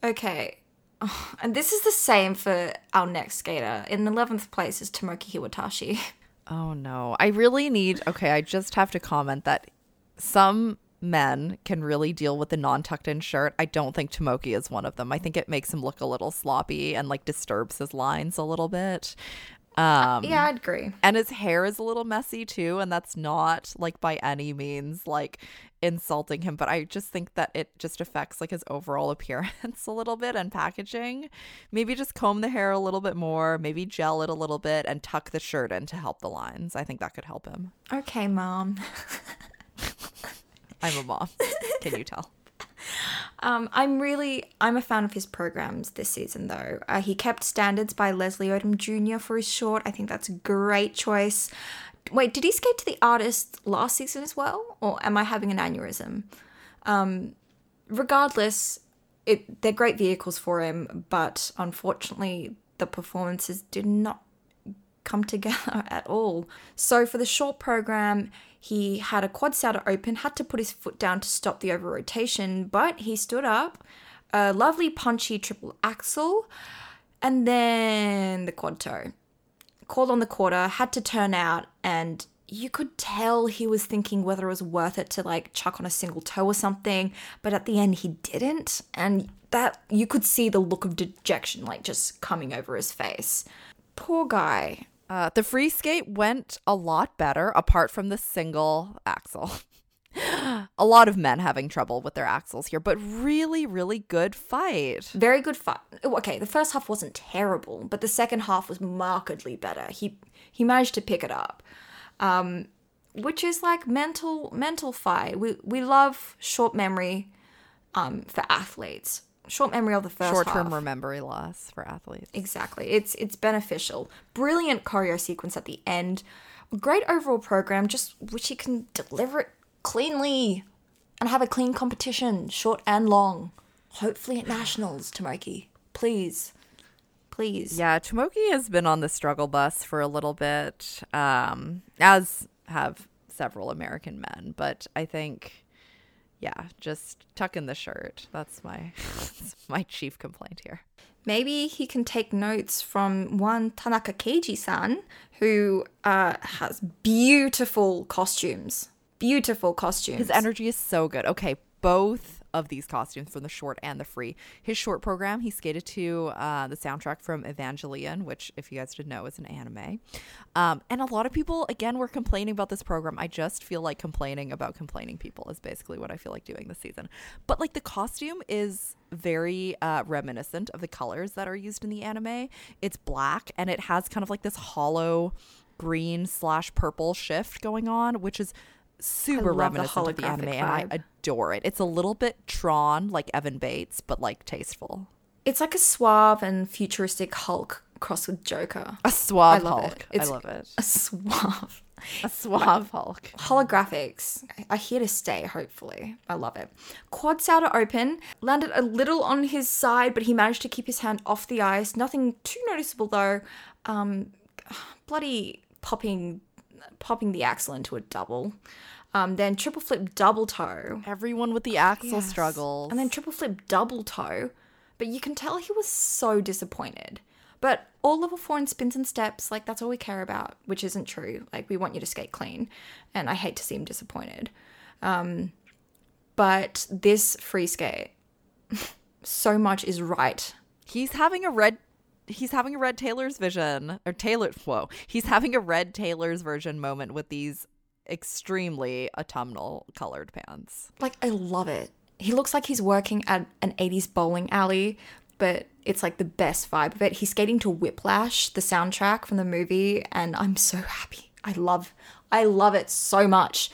Okay. And this is the same for our next skater. In 11th place is Tomoki Hiwatashi. Oh no. I really need okay, I just have to comment that some men can really deal with the non-tucked in shirt. I don't think Tomoki is one of them. I think it makes him look a little sloppy and like disturbs his lines a little bit. Um, yeah, I'd agree. and his hair is a little messy too and that's not like by any means like insulting him but i just think that it just affects like his overall appearance a little bit and packaging. Maybe just comb the hair a little bit more maybe gel it a little bit and tuck the shirt in to help the lines. I think that could help him. Okay, mom. i'm a mom. Can you tell Um, I'm really I'm a fan of his programs this season though. Uh, he kept Standards by Leslie Odom Jr. for his short. I think that's a great choice. Wait, did he skate to the artist last season as well, or am I having an aneurysm? Um, regardless, it they're great vehicles for him, but unfortunately, the performances did not come together at all. So for the short program, he had a quad salto open, had to put his foot down to stop the over rotation, but he stood up, a lovely punchy triple axel, and then the quad toe. Called on the quarter, had to turn out, and you could tell he was thinking whether it was worth it to like chuck on a single toe or something, but at the end he didn't, and that you could see the look of dejection like just coming over his face. Poor guy. Uh, the free skate went a lot better apart from the single axel a lot of men having trouble with their axels here but really really good fight Very good fight. Okay, the first half wasn't terrible, but the second half was markedly better. He he managed to pick it up, um, which is like mental mental fight. We we love short memory, um, for athletes. Short memory of the first short-term half. memory loss for athletes Exactly. It's it's beneficial. Brilliant choreo sequence at the end. Great overall program. Just wish he can deliver it cleanly and have a clean competition, short and long. Hopefully at nationals, Tomoki. Please. Please. Yeah, Tomoki has been on the struggle bus for a little bit, um, as have several American men. But I think, yeah, just tuck in the shirt. That's my that's my chief complaint here. Maybe he can take notes from one Tanaka Keiji-san, who uh, has beautiful costumes. Beautiful costumes. His energy is so good. Okay, both of these costumes from the short and the free. His short program, he skated to uh, the soundtrack from Evangelion, which, if you guys didn't know, is an anime. Um, and a lot of people, again, were complaining about this program. I just feel like complaining about complaining people is basically what I feel like doing this season. But like the costume is very uh, reminiscent of the colors that are used in the anime. It's black and it has kind of like this hollow green slash purple shift going on, which is super love the reminiscent of the anime, holographic and I adore it. It's a little bit Tron, like Evan Bates, but like tasteful. It's like a suave and futuristic Hulk crossed with Joker. A suave Hulk. it. I love it. A suave. A suave Hulk. Holographics are here to stay, hopefully. I love it. Quad salto open, landed a little on his side, but he managed to keep his hand off the ice. Nothing too noticeable though. Um, bloody popping, popping the axel into a double. Um, then triple flip double toe. Everyone with the axel Yes. struggles. And then triple flip double toe. But you can tell he was so disappointed. But all level four in spins and steps, like that's all we care about, which isn't true. Like we want you to skate clean. And I hate to see him disappointed. Um, but this free skate, so much is right. he's having a red he's having a red Taylor's vision or Taylor whoa. He's having a red Taylor's version moment with these extremely autumnal colored pants. Like I love it. He looks like he's working at an 80s bowling alley, but it's like the best vibe of it. He's skating to Whiplash, the soundtrack from the movie, and I'm so happy. I love I love it so much.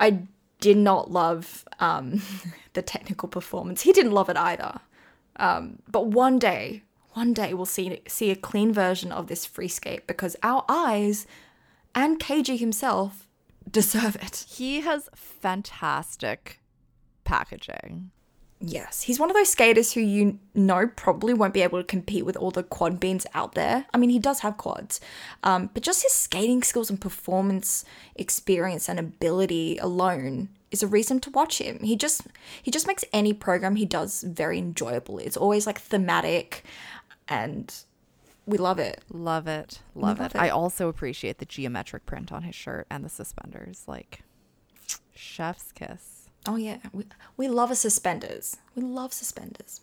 I did not love um, the technical performance. He didn't love it either. Um, but one day, one day we'll see see a clean version of this free skate because our eyes and KG himself deserve it. He has fantastic packaging. Yes, he's one of those skaters who you know probably won't be able to compete with all the quad beans out there. I mean, he does have quads, um, but just his skating skills and performance experience and ability alone is a reason to watch him. He just he just makes any program he does very enjoyable. It's always like thematic, and we love it. Love it. Love, love it. it. I also appreciate the geometric print on his shirt and the suspenders. Like chef's kiss. Oh yeah, we we love a suspenders. We love suspenders.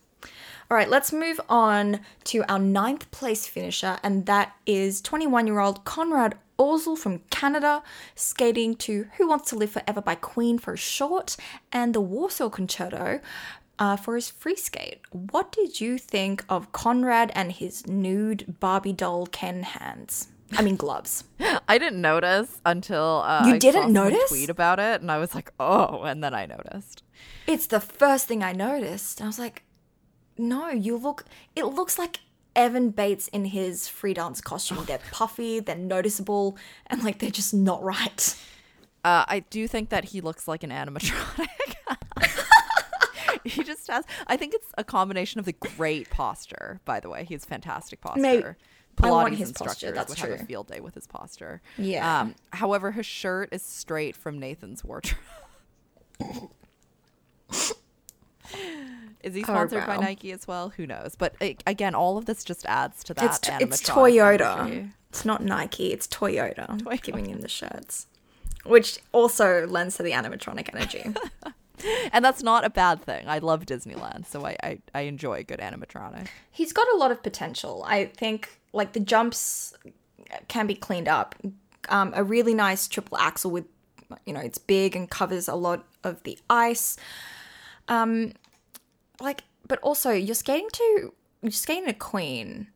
All right, let's move on to our ninth place finisher, and that is 21 year old Conrad Orzel from Canada, skating to Who Wants to Live Forever by Queen for a short, and the Warsaw Concerto uh, for his free skate. What did you think of Conrad and his nude Barbie doll Ken hands? I mean, gloves. I didn't notice until uh, You I didn't notice? tweet about it, and I was like, oh, and then I noticed. It's the first thing I noticed. I was like, no, you look, it looks like Evan Bates in his free dance costume. They're puffy, they're noticeable, and like they're just not right. Uh, I do think that he looks like an animatronic. he just has. I think it's a combination of the great posture. By the way, he has fantastic posture. Maybe- I Pilates want his posture, that's would have a field day with his posture. Yeah. Um, however, his shirt is straight from Nathan's wardrobe. Is he Oh, sponsored by. Nike as well? Who knows? But uh, again, all of this just adds to that. It's, it's Toyota. energy. It's not Nike, it's Toyota, Toyota. giving him the shirts. Which also lends to the animatronic energy. and that's not a bad thing. I love Disneyland, so I I, I enjoy good animatronic. He's got a lot of potential. I think like the jumps can be cleaned up. Um, a really nice triple axel with, you know, it's big and covers a lot of the ice. Um, like, but also you're skating to you're skating a queen,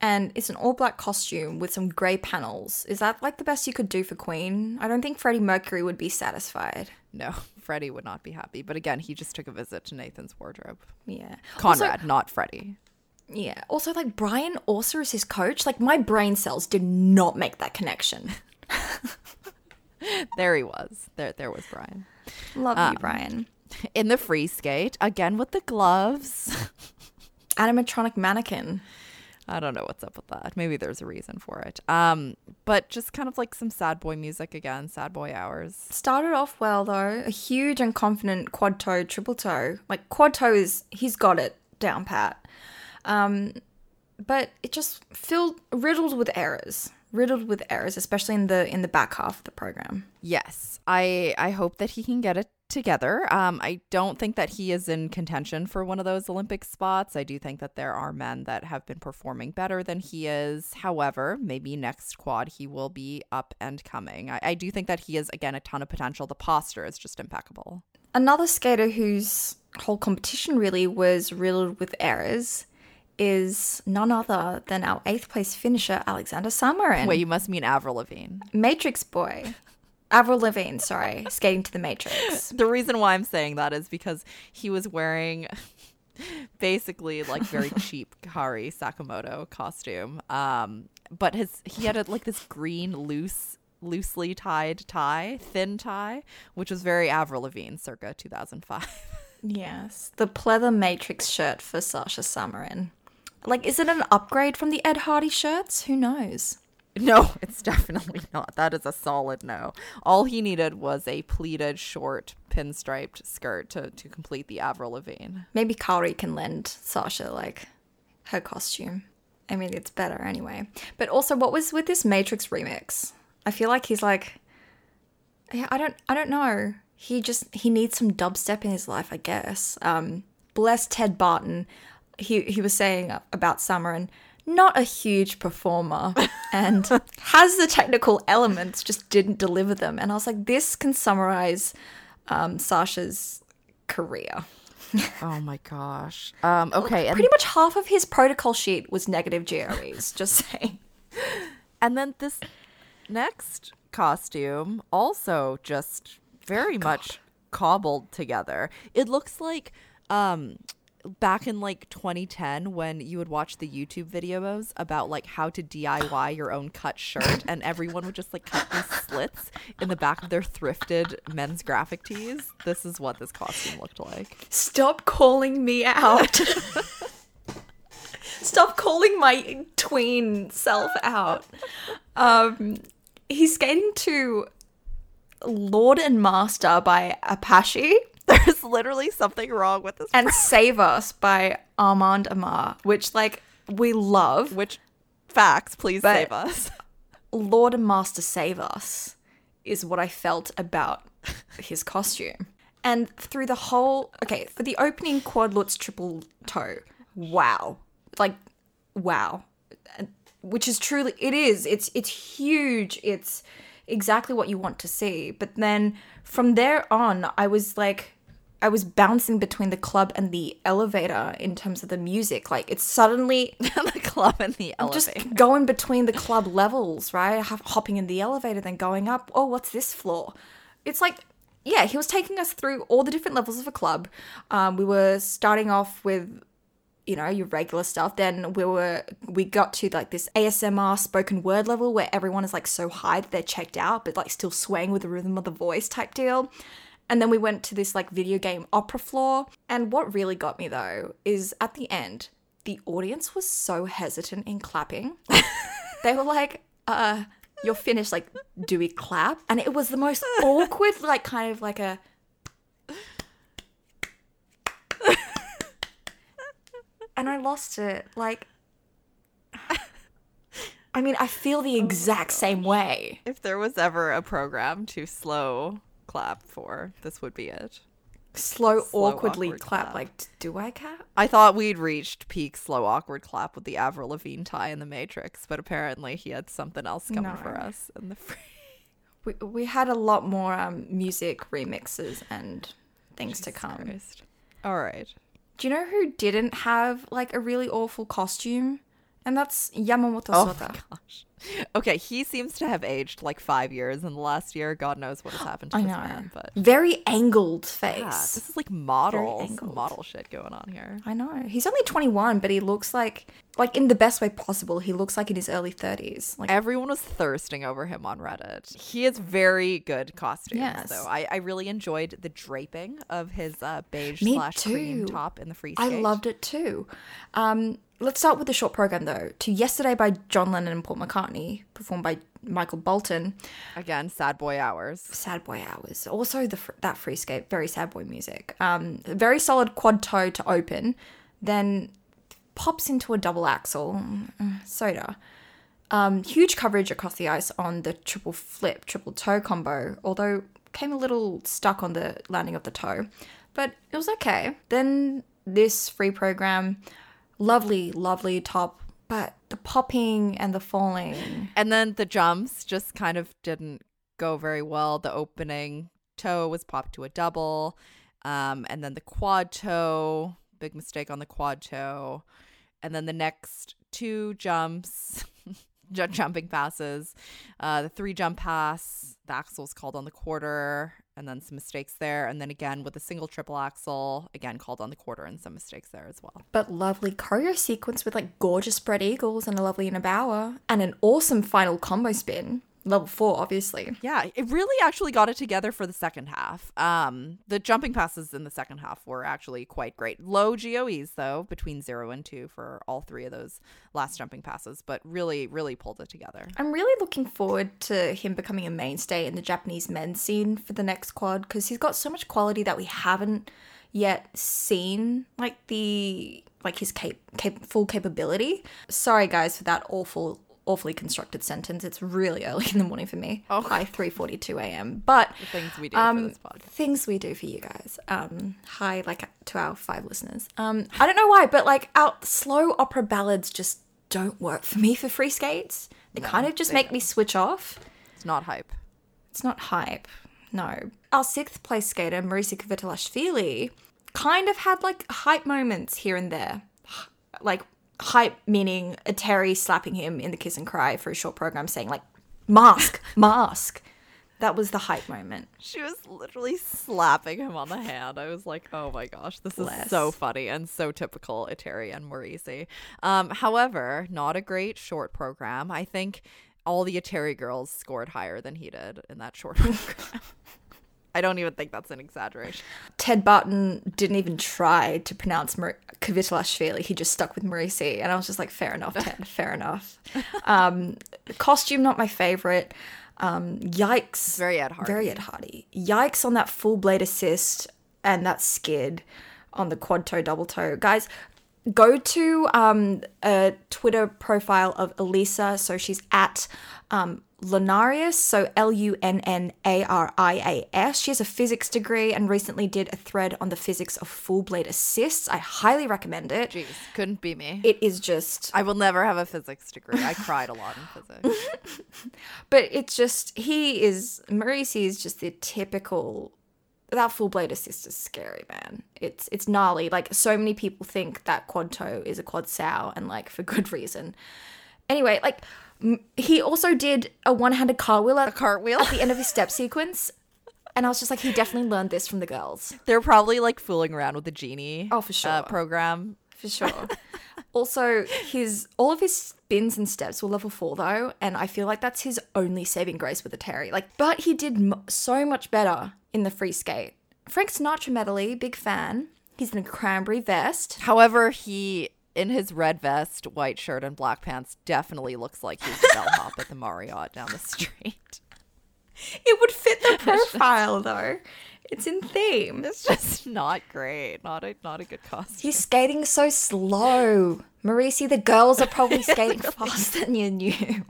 and it's an all black costume with some grey panels. Is that like the best you could do for Queen? I don't think Freddie Mercury would be satisfied. No, Freddie would not be happy. But again, he just took a visit to Nathan's wardrobe. Yeah, Conrad, not Freddie. Yeah. Also, like Brian Orser is his coach. Like my brain cells did not make that connection. There he was. There there was Brian. Love Um, you, Brian. In the free skate, again with the gloves. Animatronic mannequin. I don't know what's up with that. Maybe there's a reason for it. Um, but just kind of like some sad boy music again, sad boy hours. Started off well though. A huge and confident quad toe, triple toe. Like quad toe is he's got it down pat. Um, but it just filled riddled with errors. Riddled with errors, especially in the in the back half of the program. Yes, I I hope that he can get it together. Um, I don't think that he is in contention for one of those Olympic spots. I do think that there are men that have been performing better than he is. However, maybe next quad he will be up and coming. I, I do think that he is, again a ton of potential. The posture is just impeccable. Another skater whose whole competition really was riddled with errors is none other than our eighth place finisher, Alexander Samarin. Wait, you must mean Avril Lavigne. Matrix Boy. Avril Lavigne, sorry, skating to the Matrix. The reason why I'm saying that is because he was wearing basically like very cheap Kaori Sakamoto costume. Um, but his he had a, like this green loose loosely tied tie, thin tie, which was very Avril Lavigne circa 2005. Yes, the pleather Matrix shirt for Sasha Samarin. Like, is it an upgrade from the Ed Hardy shirts? Who knows? No, it's definitely not. That is a solid no. All he needed was a pleated short pinstriped skirt to to complete the Avril Lavigne. Maybe Kaori can lend Sasha, like, her costume. I mean, it's better anyway. But also, what was with this Matrix remix? I feel like he's like, yeah, I don't, I don't know. He just he needs some dubstep in his life, I guess. Um, bless Ted Barton. He he was saying about Samarin, not a huge performer, and has the technical elements, just didn't deliver them. And I was like, this can summarize um, Sasha's career. Oh my gosh. Um, okay, and Pretty much half of his protocol sheet was negative GOEs. just saying. And then this next costume also just very much cobbled together. It looks like um back in like 2010 when you would watch the YouTube videos about like how to DIY your own cut shirt and everyone would just like cut these slits in the back of their thrifted men's graphic tees. This is what this costume looked like. Stop calling me out. Stop calling my tween self out. Um, he's skating to Lord and Master by Apashe There's literally something wrong with this and Save Us by Armand Amar, which like we love. which facts please save us. Lord and Master Save Us is what I felt about his costume. And through the whole, okay, for the opening quad lutz triple toe, wow, like wow, which is truly it is. It's it's huge. It's exactly what you want to see. But then from there on, I was like. I was bouncing between the club and the elevator in terms of the music. Like it's suddenly the club and the elevator. just going between the club levels, right? Hopping in the elevator, then going up. Oh, what's this floor? It's like, yeah, he was taking us through all the different levels of a club. Um, we were starting off with, you know, your regular stuff. Then we were we got to like this ASMR spoken word level where everyone is like so high that they're checked out, but like still swaying with the rhythm of the voice type deal. And then we went to this like video game opera floor. And what really got me though is at the end, the audience was so hesitant in clapping. they were like, uh, you're finished, like, do we clap? And it was the most awkward, like kind of like a And I lost it. Like I mean, I feel the exact same way. if there was ever a program to slow clap for, this would be it. Slow, Slow, awkwardly awkward clap. clap. Like, do I clap? I thought we'd reached peak slow awkward clap with the Avril Lavigne tie in the Matrix, but apparently he had something else coming for us in the free. We, we had a lot more um, music remixes and things to come. Christ. All right. Do you know who didn't have like a really awful costume? And that's Yamamoto Sota. Oh my gosh. Okay, he seems to have aged like five years in the last year. God knows what has happened to I this know. man, but Very angled face. yeah, this is like model model shit going on here. I know. He's only 21, but he looks like like in the best way possible. He looks like in his early 30s. Like Everyone was thirsting over him on Reddit. He has very good costumes, Yes. though. I, I really enjoyed the draping of his uh, beige Me slash cream top in the free I loved it too. Um, let's start with the short program though. To Yesterday by John Lennon and Paul McCartney, performed by Michael Bolton. Again, sad boy hours. Sad boy hours. Also the that free skate, very sad boy music. Um, very solid quad toe to open, then pops into a double axle. Mm, Sota. Um, huge coverage across the ice on the triple flip, triple toe combo, although came a little stuck on the landing of the toe, but it was okay. Then this free program, lovely, lovely top, but the popping and the falling. And then the jumps just kind of didn't go very well. The opening toe was popped to a double. Um, and then the quad toe, big mistake on the quad toe. And then the next two jumps, ju- jumping passes, uh, the three jump pass, the axel's called on the quarter, and then some mistakes there. And then again with a single triple axel, again called on the quarter and some mistakes there as well. But lovely choreo sequence with like gorgeous spread eagles and a lovely Ina Bauer and an awesome final combo spin. Level four, obviously. Yeah, it really actually got it together for the second half. Um, the jumping passes in the second half were actually quite great. Low GOEs though, between zero and two for all three of those last jumping passes, but really, really pulled it together. I'm really looking forward to him becoming a mainstay in the Japanese men's scene for the next quad because he's got so much quality that we haven't yet seen, like the like his cap- cap- full capability. Sorry guys for that awful, awfully constructed sentence. It's really early in the morning for me. Oh. By 3:42 a.m. But The things we do um, for this podcast. things we do for you guys. Um, hi, like to our five listeners. Um, I don't know why, but like our slow opera ballads just don't work for me for free skates. They kind of just make me switch off. It's not hype. It's not hype. No. Our sixth place skater, Marisa Kvitelashvili, kind of had like hype moments here and there. Like hype meaning Eteri slapping him in the kiss and cry for a short program saying like mask, mask. That was the hype moment. She was literally slapping him on the hand. I was like, oh my gosh, this Bless. is so funny and so typical Eteri and Morisi. Um, however, not a great short program. I think all the Eteri girls scored higher than he did in that short program. I don't even think that's an exaggeration. Ted Barton didn't even try to pronounce Mar- Kvitelashvili. He just stuck with Morisi. And I was just like, fair enough, Ted, fair enough. Um, costume, not my favorite. Um, yikes. Very Ed Hardy. Very Ed Hardy. Yikes on that full blade assist and that skid on the quad toe, double toe. Guys, go to um, a Twitter profile of Elisa. So she's at um, Lunarius, so L U N N A R I A S. She has a physics degree and recently did a thread on the physics of full blade assists. I highly recommend it. Jeez, couldn't be me. It is just, I will never have a physics degree. I cried a lot in physics. but it's just, he is, Morisi is just the typical. That full blade assist is scary, man. It's it's gnarly. Like so many people think that quad toe is a quad sow, and like for good reason. Anyway, like m- he also did a one-handed cartwheel at, A cartwheel. at the end of his step sequence, and I was just like, he definitely learned this from the girls They're probably like fooling around with the genie. Oh, for Uh, sure. program. for sure. also, his all of his spins and steps were level four though, and I feel like that's his only saving grace with the Eteri. Like, but he did m- so much better in the free skate. Frank Sinatra medley, big fan. He's in a cranberry vest. However, he in his red vest, white shirt, and black pants definitely looks like he's the bellhop at the Marriott down the street. It would fit the profile though. It's in theme. It's just not great. Not a not a good costume. He's skating so slow. Morisi, the girls are probably skating faster than you knew.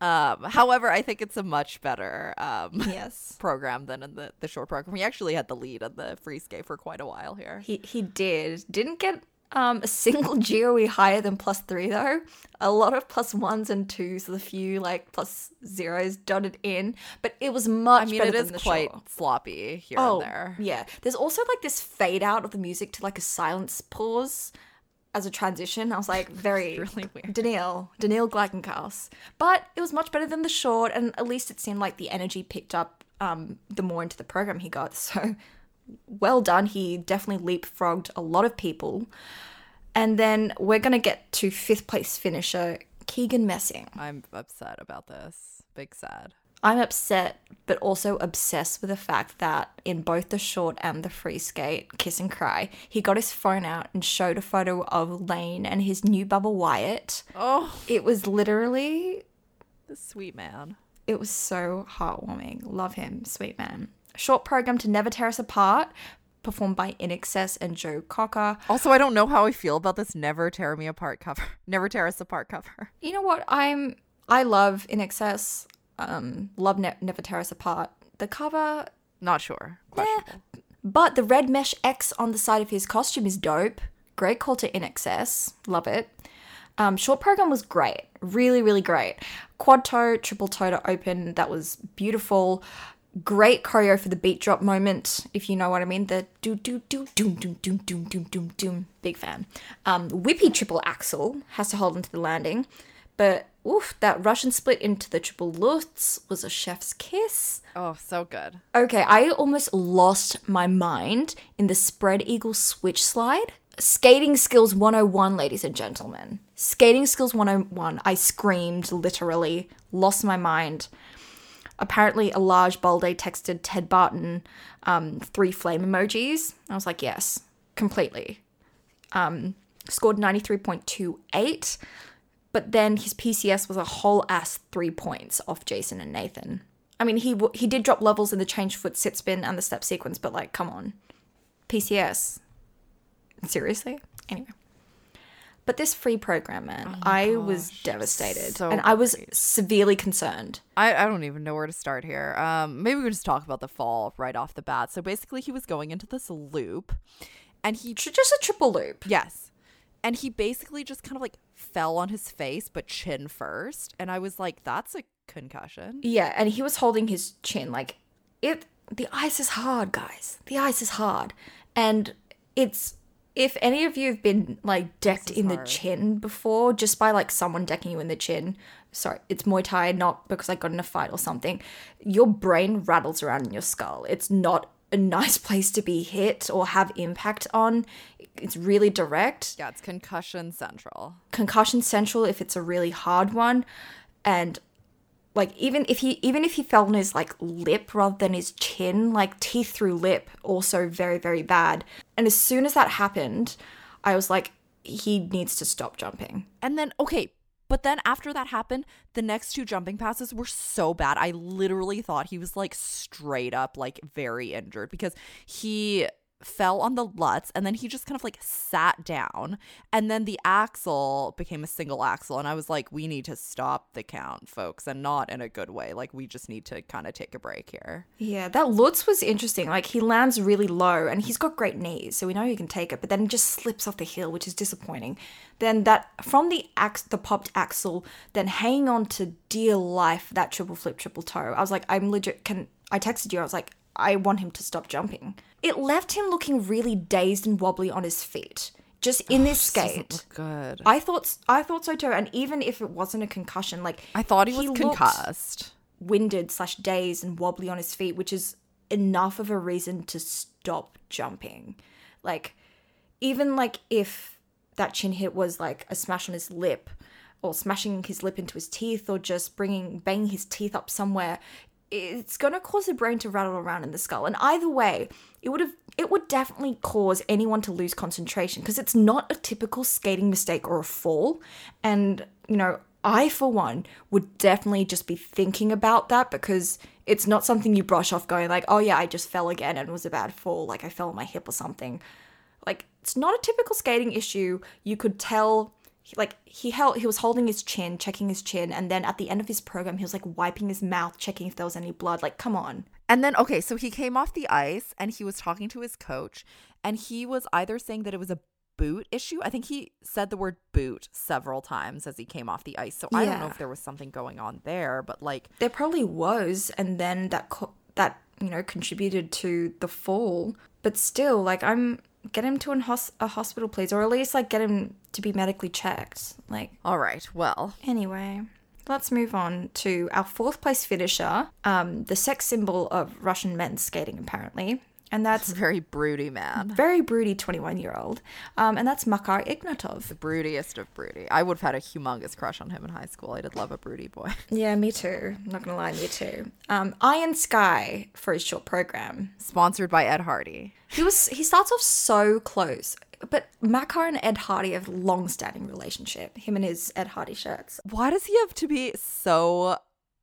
Um, however, I think it's a much better um, Yes. program than in the, the short program. He actually had the lead on the free skate for quite a while here. He he did. Didn't get um a single GOE higher than plus three though. A lot of plus ones and twos a few like plus zeros dotted in. But it was much I mean, it is the quite sloppy here Oh, and there. yeah. There's also like this fade out of the music to like a silence pause as a transition. I was like, very really weird. Daniil, Daniil Gleikhengauz. But it was much better than the short, and at least it seemed like the energy picked up um, the more into the program he got. So well done. He definitely leapfrogged a lot of people. And then we're going to get to fifth place finisher, Keegan Messing. I'm upset about this. Big sad. I'm upset, but also obsessed with the fact that in both the short and the free skate, Kiss and Cry, he got his phone out and showed a photo of Lane and his new Bubba Wyatt. Oh, It was literally, the sweet man. it was so heartwarming. Love him, sweet man. Short program to Never Tear Us Apart, performed by INXS and Joe Cocker. Also, I don't know how I feel about this "Never Tear Me Apart" cover. "Never Tear Us Apart" cover. You know what? I'm, I love INXS, um, love ne- Never Tear Us Apart. The cover, Not sure. Questionable. But the red mesh X on the side of his costume is dope. Great call to INXS. Love it. Um, short program was great. Really, really great. Quad toe, triple toe to open. That was beautiful. Great choreo for the beat drop moment, if you know what I mean. The do do do doom doom doom doom doom doom doom. Big fan. Um, whippy triple axel has to hold onto the landing, but oof, that Russian split into the triple lutz was a chef's kiss. Oh, so good. Okay, I almost lost my mind in the spread eagle switch slide. Skating skills 101, ladies and gentlemen. Skating skills 101. I screamed, literally, lost my mind. Apparently, Elladj Baldé texted Ted Barton um, three flame emojis. I was like, yes, completely. Um, scored 93.28, but then his PCS was a whole ass three points off Jason and Nathan. I mean, he w- he did drop levels in the change foot sit spin and the step sequence, but like, come on, PCS. Seriously? Anyway. But this free program, man, I was devastated. so and I was severely concerned. I, I don't even know where to start here. Um, maybe we could just talk about the fall right off the bat. So basically, he was going into this loop, and he Just a triple loop. yes, and he basically just kind of like fell on his face, but chin first. And I was like, that's a concussion. Yeah, and he was holding his chin like it the ice is hard, guys. The ice is hard. And it's if any of you have been like decked in the chin before just by like someone decking you in the chin, sorry, it's Muay Thai, not because I got in a fight or something. Your brain rattles around in your skull. It's not a nice place to be hit or have impact on. It's really direct Yeah, it's concussion central. concussion central if it's a really hard one and like even if he even if he fell on his like lip rather than his chin like teeth through lip also very very bad and as soon as that happened i was like he needs to stop jumping And then okay, but then after that happened, the next two jumping passes were so bad. I literally thought he was like straight up like very injured because he fell on the Lutz and then he just kind of like sat down and then the axel became a single axel and I was like we need to stop the count folks and not in a good way like we just need to kind of take a break here. Yeah, that Lutz was interesting. Like he lands really low and he's got great knees, so we know he can take it, but then just slips off the hill, which is disappointing. Then that from the ax the popped axel, then hanging on to dear life that triple flip triple toe. I was like I'm legit can I texted you. I was like I want him to stop jumping. It left him looking really dazed and wobbly on his feet. Just in oh, this Doesn't skate. good. I thought I thought so too, and even if it wasn't a concussion, like I thought he was concussed. winded slash dazed and wobbly on his feet, which is enough of a reason to stop jumping. Like, even like if that chin hit was like a smash on his lip, or smashing his lip into his teeth, or just bringing banging his teeth up somewhere, it's gonna cause the brain to rattle around in the skull. And either way, it would have it would definitely cause anyone to lose concentration because it's not a typical skating mistake or a fall. And you know, I for one would definitely just be thinking about that because it's not something you brush off going like, oh yeah, I just fell again and it was a bad fall, like I fell on my hip or something. Like it's not a typical skating issue. You could tell like he held he was holding his chin, checking his chin, and then at the end of his program he was like wiping his mouth, checking if there was any blood. Like, come on. And then, okay, so he came off the ice and he was talking to his coach, and he was either saying that it was a boot issue. I think he said the word boot several times as he came off the ice. So I don't know if there was something going on there, but like, There probably was, and then that co- that you know contributed to the fall. But still, like I'm get him to an hos- a hospital, please, or at least like get him to be medically checked. Like all right, well, anyway. Let's move on to our fourth place finisher, um, the sex symbol of Russian men's skating, apparently. And that's very broody man. very broody 21 year old. Um, and that's Makar Ignatov. The broodiest of broody. I would have had a humongous crush on him in high school. I did love a broody boy. Yeah, me too. Not gonna lie, me too. Um, Iron Sky for his short program. Sponsored by Ed Hardy. He was he starts off so close, but Makar and Ed Hardy have a long-standing relationship. Him and his Ed Hardy shirts. Why does he have to be so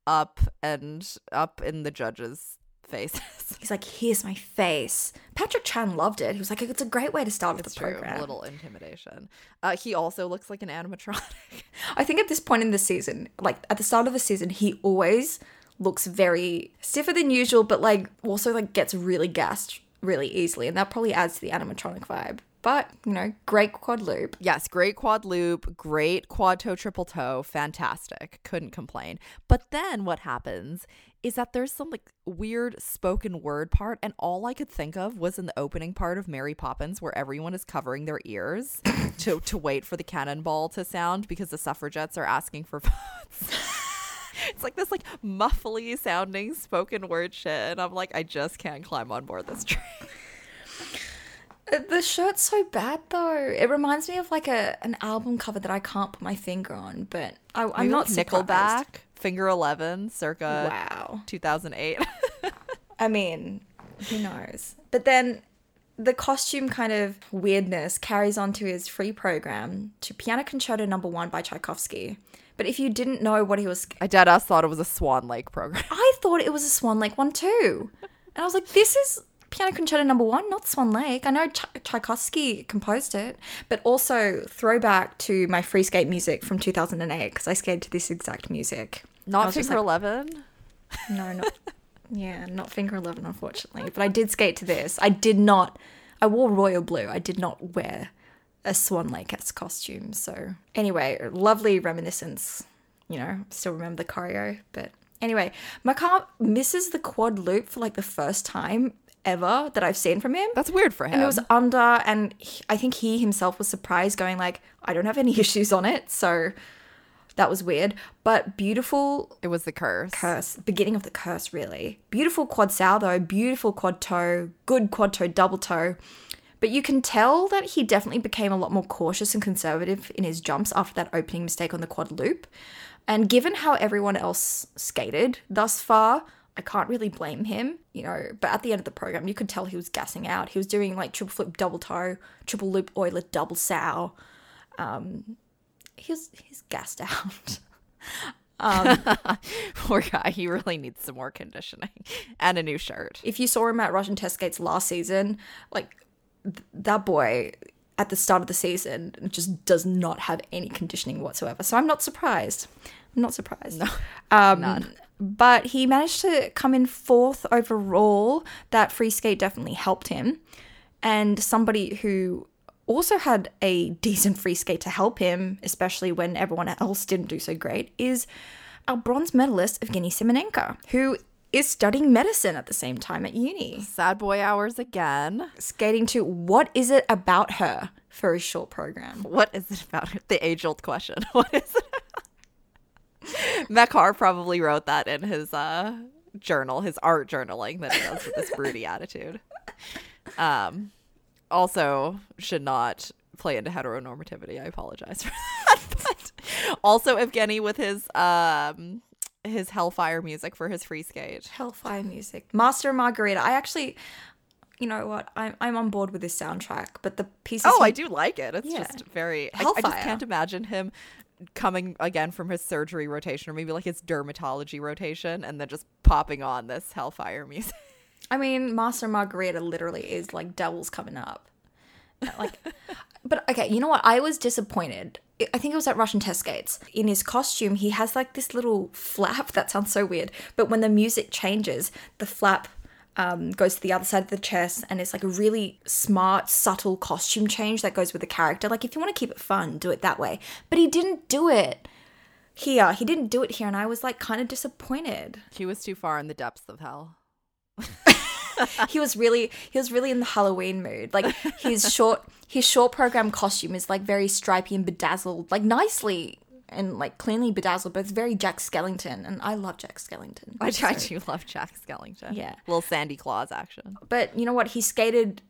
up and up in the judges' faces? He's like, "Here's my face." Patrick Chan loved it. He was like, "It's a great way to start off the True, program." a little intimidation. Uh, he also looks like an animatronic. I think at this point in the season, like at the start of the season, he always looks very stiffer than usual, but like also like gets really gassed really easily, and that probably adds to the animatronic vibe. But you know, great quad loop. Yes, great quad loop, great quad toe, triple toe, fantastic. Couldn't complain. But then what happens is that there's some like weird spoken word part, and all I could think of was in the opening part of Mary Poppins, where everyone is covering their ears to to wait for the cannonball to sound because the suffragettes are asking for votes. It's like this like muffly sounding spoken word shit, and I'm like, I just can't climb on board this train. The shirt's so bad though. It reminds me of like a an album cover that I can't put my finger on, but I, I'm Maybe, not like. Nickelback, Finger Eleven, circa Wow. 2008. I mean, who knows? But then the costume kind of weirdness carries on to his free program to Piano Concerto Number One by Tchaikovsky. But if you didn't know what he was, I dead ass thought it was a Swan Lake program. I thought it was a Swan Lake one too, and I was like, this is. Piano Concerto Number One, not Swan Lake. I know Ch- Tchaikovsky composed it, but also throwback to my free skate music from 2008 because I skated to this exact music. Not Finger like, Eleven. No, not yeah, not finger eleven, unfortunately. But I did skate to this. I did not. I wore royal blue. I did not wear a Swan Lake costume. So anyway, lovely reminiscence. You know, still remember the choreo. But anyway, Makar misses the quad loop for like the first time ever that I've seen from him. That's weird for him. And it was under, and he- I think he himself was surprised, going like, "I don't have any issues on it," so that was weird. But beautiful It was the curse. curse, beginning of the curse, really. Beautiful quad sal though, beautiful quad toe, good quad toe, double toe. But you can tell that he definitely became a lot more cautious and conservative in his jumps after that opening mistake on the quad loop. And given how everyone else skated thus far, I can't really blame him, you know. But at the end of the program, you could tell he was gassing out. He was doing like triple flip, double toe, triple loop, Euler, double sal. Um, he was he's gassed out. Um, Poor guy. He really needs some more conditioning and a new shirt. if you saw him at Russian test skates last season, like th- that boy at the start of the season just does not have any conditioning whatsoever. So I'm not surprised. I'm not surprised. No, um, none. But he managed to come in fourth overall. That free skate definitely helped him. And somebody who also had a decent free skate to help him, especially when everyone else didn't do so great, is our bronze medalist Evgeny Semenenko, who is studying medicine at the same time at uni. Sad boy hours again. Skating to what is it about her for a short program? What is it about her? The age old question. What is it? Makar probably wrote that in his uh, journal, his art journaling that he does with this broody attitude. Um, also, should not play into heteronormativity. I apologize for that. But also, Evgeny with his um his Hellfire music for his free skate. Hellfire music. Master Margarita. I actually you know what? I'm I'm on board with this soundtrack, but the pieces. Oh, he... I do like it. It's yeah. just very. I, I, just can't imagine him coming again from his surgery rotation or maybe like his dermatology rotation and then just popping on this Hellfire music. I mean, Master Margarita literally is like devils coming up. Like, but okay, you know what? I was disappointed I think it was at Russian test skates. In his costume, he has like this little flap that sounds so weird. But when the music changes, the flap um, goes to the other side of the chest, and it's like a really smart, subtle costume change that goes with the character. Like, if you want to keep it fun, do it that way. But he didn't do it here. He didn't do it here, and I was like kind of disappointed. He was too far in the depths of hell. he was really he was really in the Halloween mood. Like his short his short program costume is like very stripy and bedazzled, like nicely and like cleanly bedazzled, but it's very Jack Skellington, and I love Jack Skellington. I so. do love Jack Skellington. Yeah, little Sandy Claus action. But you know what? He skated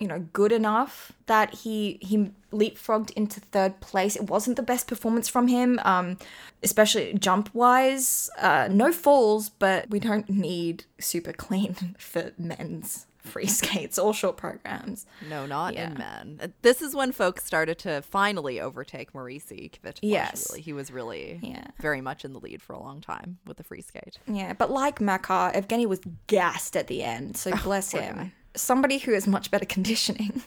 you know good enough that he he leapfrogged into third place it wasn't the best performance from him um especially jump wise uh no falls but we don't need super clean for men's free skates or short programs. No not yeah. in men uh, this is when folks started to finally overtake Morisi yes. he was really yeah. very much in the lead for a long time with the free skate. Yeah but like Makar Evgeny was gassed at the end so oh, bless him somebody who has much better conditioning,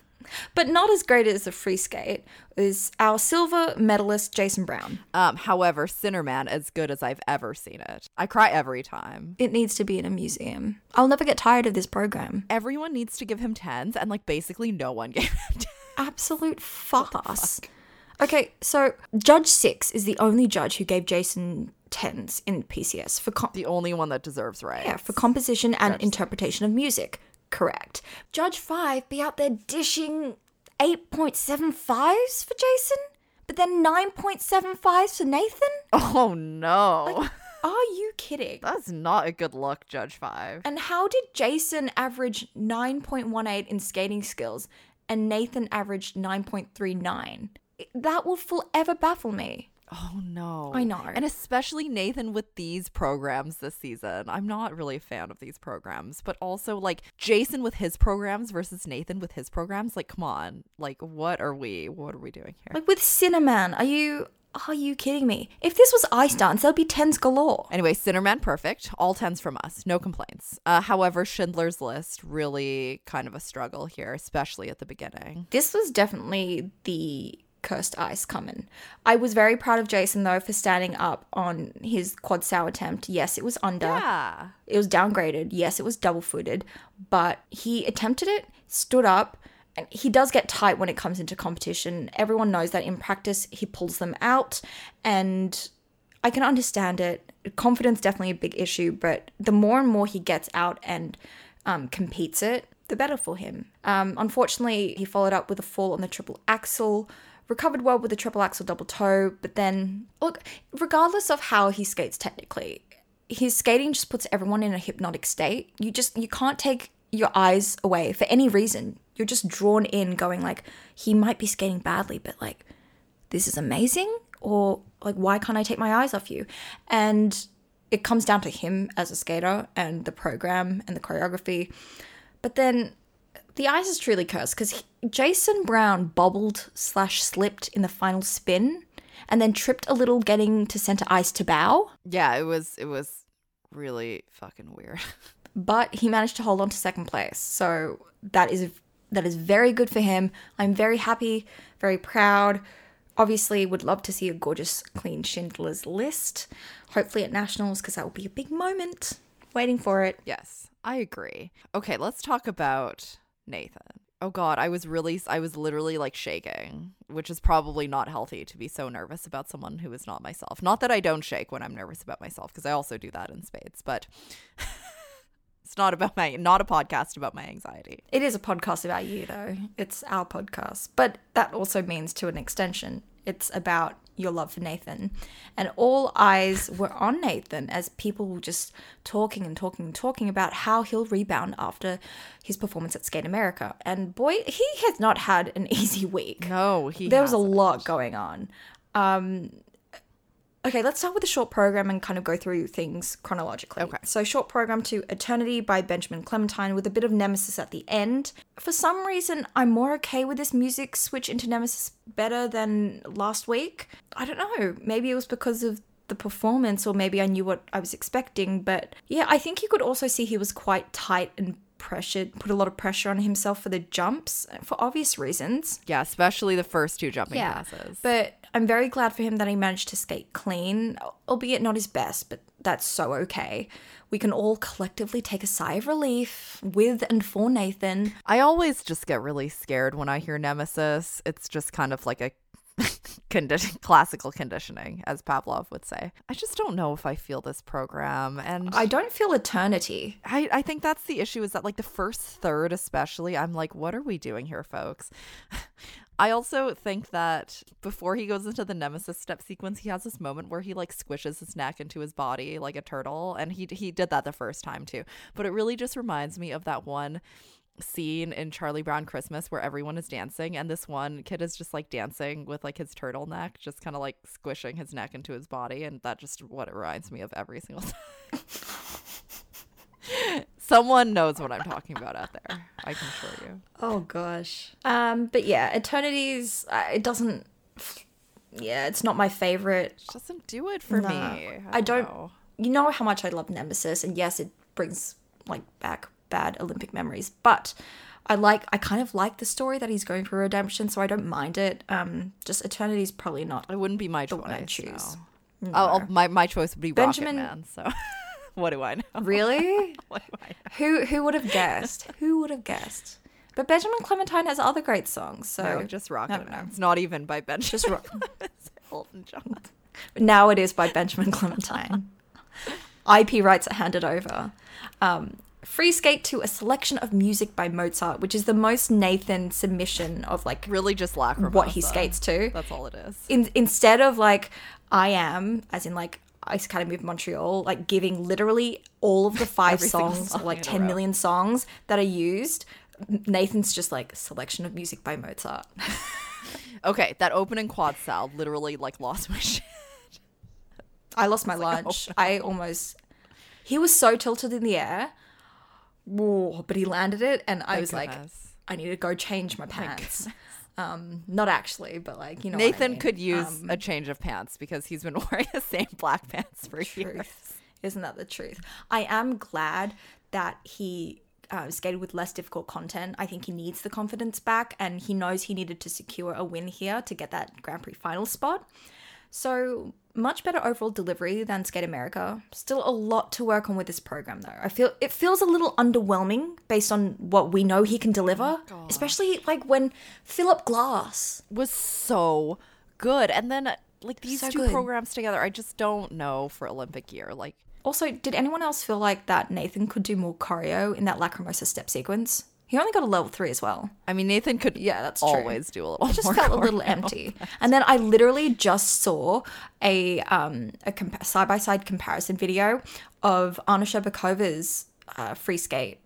but not as great as a free skate, is our silver medalist Jason Brown. Um, however, Sinnerman as good as I've ever seen it. I cry every time. It needs to be in a museum. I'll never get tired of this program. Everyone needs to give him tens, and like basically no one gave him tens. Absolute farce. Okay, so Judge Six is the only judge who gave Jason tens in PCS for com- the only one that deserves right. Yeah, for composition and judge interpretation of music correct. Judge 5 be out there dishing 8.75s for Jason, but then 9.75s for Nathan? Oh no. Like, are you kidding? That's not a good look, Judge 5. And how did Jason average 9.18 in skating skills and Nathan averaged 9.39? That will forever baffle me. Oh no. I know. And especially Nathan with these programs this season. I'm not really a fan of these programs, but also like Jason with his programs versus Nathan with his programs. Like, come on. Like, what are we? What are we doing here? Like with Sinnerman, are you are you kidding me? If this was ice dance, there'd be tens galore. Anyway, Sinnerman perfect. All tens from us. No complaints. Uh, however, Schindler's List really kind of a struggle here, especially at the beginning. This was definitely the cursed ice coming. I was very proud of Jason though for standing up on his quad sal attempt. Yes, it was under. Yeah. It was downgraded. Yes, it was double footed, but he attempted it, stood up, and he does get tight when it comes into competition. Everyone knows that in practice he pulls them out and I can understand it. Confidence definitely a big issue, but the more and more he gets out and um, competes it, the better for him. Um, unfortunately, he followed up with a fall on the triple axel, recovered well with the triple axel double toe, but then look, regardless of how he skates technically, his skating just puts everyone in a hypnotic state. You just you can't take your eyes away for any reason. You're just drawn in going like he might be skating badly, but like this is amazing or like why can't I take my eyes off you? And it comes down to him as a skater and the program and the choreography. But then the ice is truly cursed because Jason Brown bobbled slash slipped in the final spin and then tripped a little getting to center ice to bow. Yeah, it was it was really fucking weird. but he managed to hold on to second place. So that is That is very good for him. I'm very happy, very proud. Obviously, would love to see a gorgeous, clean Schindler's List. Hopefully at Nationals, because that will be a big moment. Waiting for it. Yes, I agree. Okay, let's talk about Nathan. Oh god, I was really I was literally like shaking, which is probably not healthy to be so nervous about someone who is not myself. Not that I don't shake when I'm nervous about myself because I also do that in spades, but it's not about my not a podcast about my anxiety. It is a podcast about you, though. It's our podcast. But that also means, to an extension, it's about your love for Nathan. And all eyes were on Nathan as people were just talking and talking and talking about how he'll rebound after his performance at Skate America. And boy, he has not had an easy week. No, he there was a lot going on. Um, okay, let's start with the short program and kind of go through things chronologically. Okay. So, short program to Eternity by Benjamin Clementine with a bit of Nemesis at the end. For some reason, I'm more okay with this music switch into Nemesis better than last week. I don't know. Maybe it was because of the performance, or maybe I knew what I was expecting. But yeah, I think you could also see he was quite tight and pressured, put a lot of pressure on himself for the jumps for obvious reasons. Yeah, especially the first two jumping Yeah, passes. But I'm very glad for him that he managed to skate clean, albeit not his best, but that's so okay. We can all collectively take a sigh of relief with and for Nathan. I always just get really scared when I hear Nemesis. It's just kind of like a condition classical conditioning, as Pavlov would say. I just don't know if I feel this program and I don't feel eternity. I, I think that's the issue is that like the first third especially i'm like what are we doing here folks i also think that before he goes into the nemesis step sequence he has this moment where he like squishes his neck into his body like a turtle and he he did that the first time too but it really just reminds me of that one scene in Charlie Brown Christmas where everyone is dancing and this one kid is just like dancing with like his turtleneck, just kind of like squishing his neck into his body. And that just what it reminds me of every single time. Someone knows what I'm talking about out there. I can assure you. Oh gosh. Um, but yeah, eternities. Uh, it doesn't. Yeah, it's not my favorite. It doesn't do it for No. me. I don't- know. you know how much I love Nemesis, and yes, it brings like back bad Olympic memories, but I like I kind of like the story that he's going through redemption, so I don't mind it. Um, just Eternity's probably not. It wouldn't be my choice. one I'd choose. No. Oh, oh, my my choice would be Benjamin- Rocket Man. So what do I know? Really? What do I know? who who would have guessed? Who would have guessed? But Benjamin Clementine has other great songs, so No, just Rocket don't know. It's not even by Benjamin. Just ro- It's Elton John. now it is by Benjamin Clementine. IP rights are handed over. Um, Free Skate to a selection of music by Mozart, which is the most Nathan submission of like Really just Lacrimosa. what he skates to. That's all it is. In, instead of like I am, as in like Ice Academy of Montreal, like giving literally all of the five songs, song or like in a 10 row. million songs that are used. Nathan's just like selection of music by Mozart. Okay, that opening quad sal literally like lost my shit. I lost my oh, lunch. I almost. He was so tilted in the air. Whoa, but he landed it, and I was like. I need to go change my pants. Um, not actually, but like you know, what I Nathan mean. could use Um, a change of pants because he's been wearing the same black pants for years. Isn't that the truth? I am glad that he uh, skated with less difficult content. I think he needs the confidence back, and he knows he needed to secure a win here to get that Grand Prix final spot. So much better overall delivery than Skate America. Still a lot to work on with this program though. I feel it feels a little underwhelming based on what we know he can deliver, oh especially like when Philip Glass. Was so good. And then like these So two good. programs together, I just don't know for Olympic year. Like Also, did anyone else feel like that Nathan could do more choreo in that Lacrimosa step sequence? He only got a level three as well. I mean Nathan could Yeah, that's true. always do a little It just felt a little empty. And then I literally just saw a um a side-by-side comparison video of Anna Shcherbakova's uh, free skate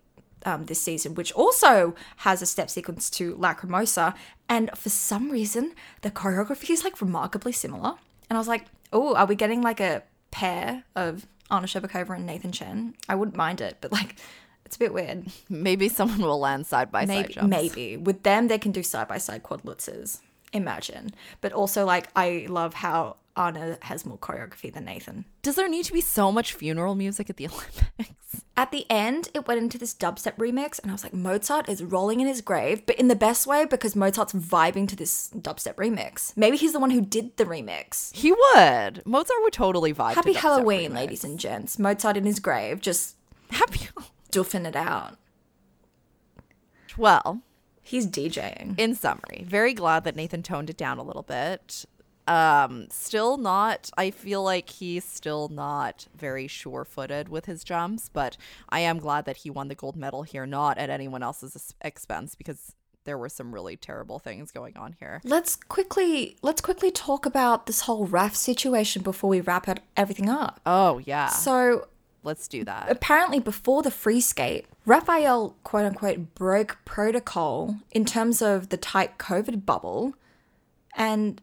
um, this season, which also has a step sequence to Lacrimosa. And for some reason, the choreography is like remarkably similar. And I was like, oh, are we getting like a pair of Anna Shcherbakova and Nathan Chen? I wouldn't mind it, but like, it's a bit weird. Maybe someone will land side by side Maybe, jumps. maybe with them they can do side by side quad lutzes. Imagine, but also like I love how Anna has more choreography than Nathan. Does there need to be so much funeral music at the Olympics? At the end, it went into this dubstep remix, and I was like, Mozart is rolling in his grave, but in the best way because Mozart's vibing to this dubstep remix. Maybe he's the one who did the remix. He would. Mozart would totally vibe. to Happy dubstep Halloween, remix. ladies and gents. Mozart in his grave, just Happy. doofing it out. Well, He's DJing. in summary, very glad that Nathan toned it down a little bit. Um, still not. I feel like he's still not very sure-footed with his jumps, but I am glad that he won the gold medal here, not at anyone else's expense, because there were some really terrible things going on here. Let's quickly let's quickly talk about this whole Raf situation before we wrap it, everything up. Oh yeah, So let's do that. apparently before the free skate, Raphael quote unquote broke protocol in terms of the tight COVID bubble. And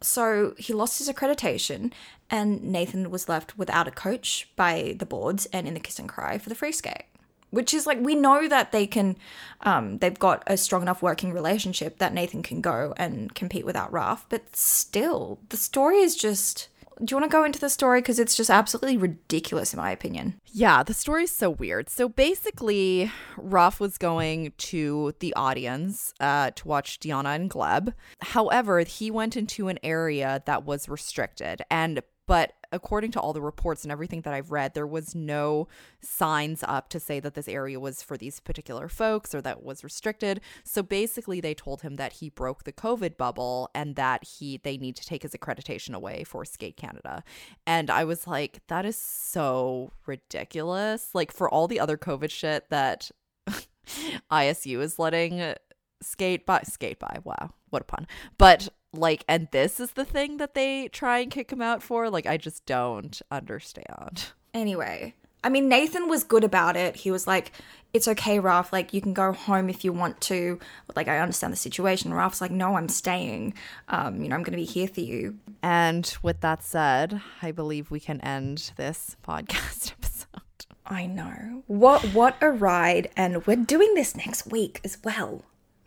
so he lost his accreditation and Nathan was left without a coach by the boards and in the kiss and cry for the free skate. Which is like we know that they can um they've got a strong enough working relationship that Nathan can go and compete without Raf, but still the story is just do you want to go into the story because it's just absolutely ridiculous in my opinion. Yeah, the story's so weird. So basically, Raf was going to the audience uh, to watch Diana and Gleb. However, he went into an area that was restricted, and but according to all the reports and everything that I've read, there was no signs up to say that this area was for these particular folks or that was restricted. So basically, they told him that he broke the COVID bubble and that he they need to take his accreditation away for Skate Canada. And I was like, that is so ridiculous. Like for all the other COVID shit that ISU is letting skate by skate by. Wow, what a pun. But like and this is the thing that they try and kick him out for like i just don't understand Anyway, I mean, Nathan was good about it. He was like, it's okay, Raf. Like, you can go home if you want to. Like, I understand the situation. Raf's like, no, I'm staying. Um, you know, I'm going to be here for you. and with that said i believe we can end this podcast episode I know. What what a ride. And we're doing this next week as well.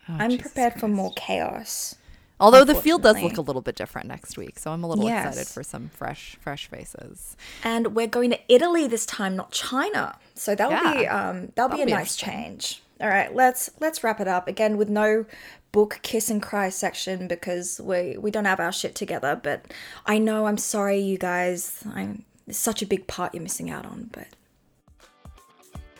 I'm Jesus prepared for more chaos. Although the field does look a little bit different next week so i'm a little Yes. excited for some fresh fresh faces And we're going to Italy this time, not China. So that'll be um that'll, be That'll a be nice change. All right, let's let's wrap it up again with no book kiss and cry section because we we don't have our shit together. But I know I'm sorry, you guys. I'm it's such a big part you're missing out on, but.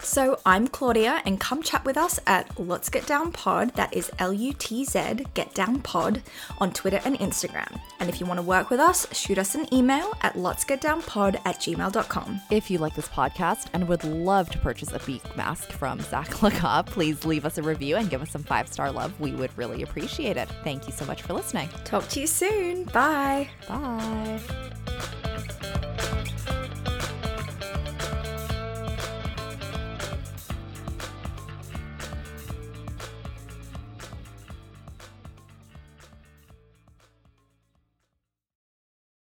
So I'm Claudia, and come chat with us at Lutz Get Down Pod. That is L U T Z Get Down Pod on Twitter and Instagram. And if you want to work with us, shoot us an email at Lutz Get Down Pod at gmail.com. if you like this podcast and would love to purchase a beak mask from Zach Lacob, please leave us a review and give us some five star love. We would really appreciate it. Thank you so much for listening. Talk to you soon. Bye. Bye.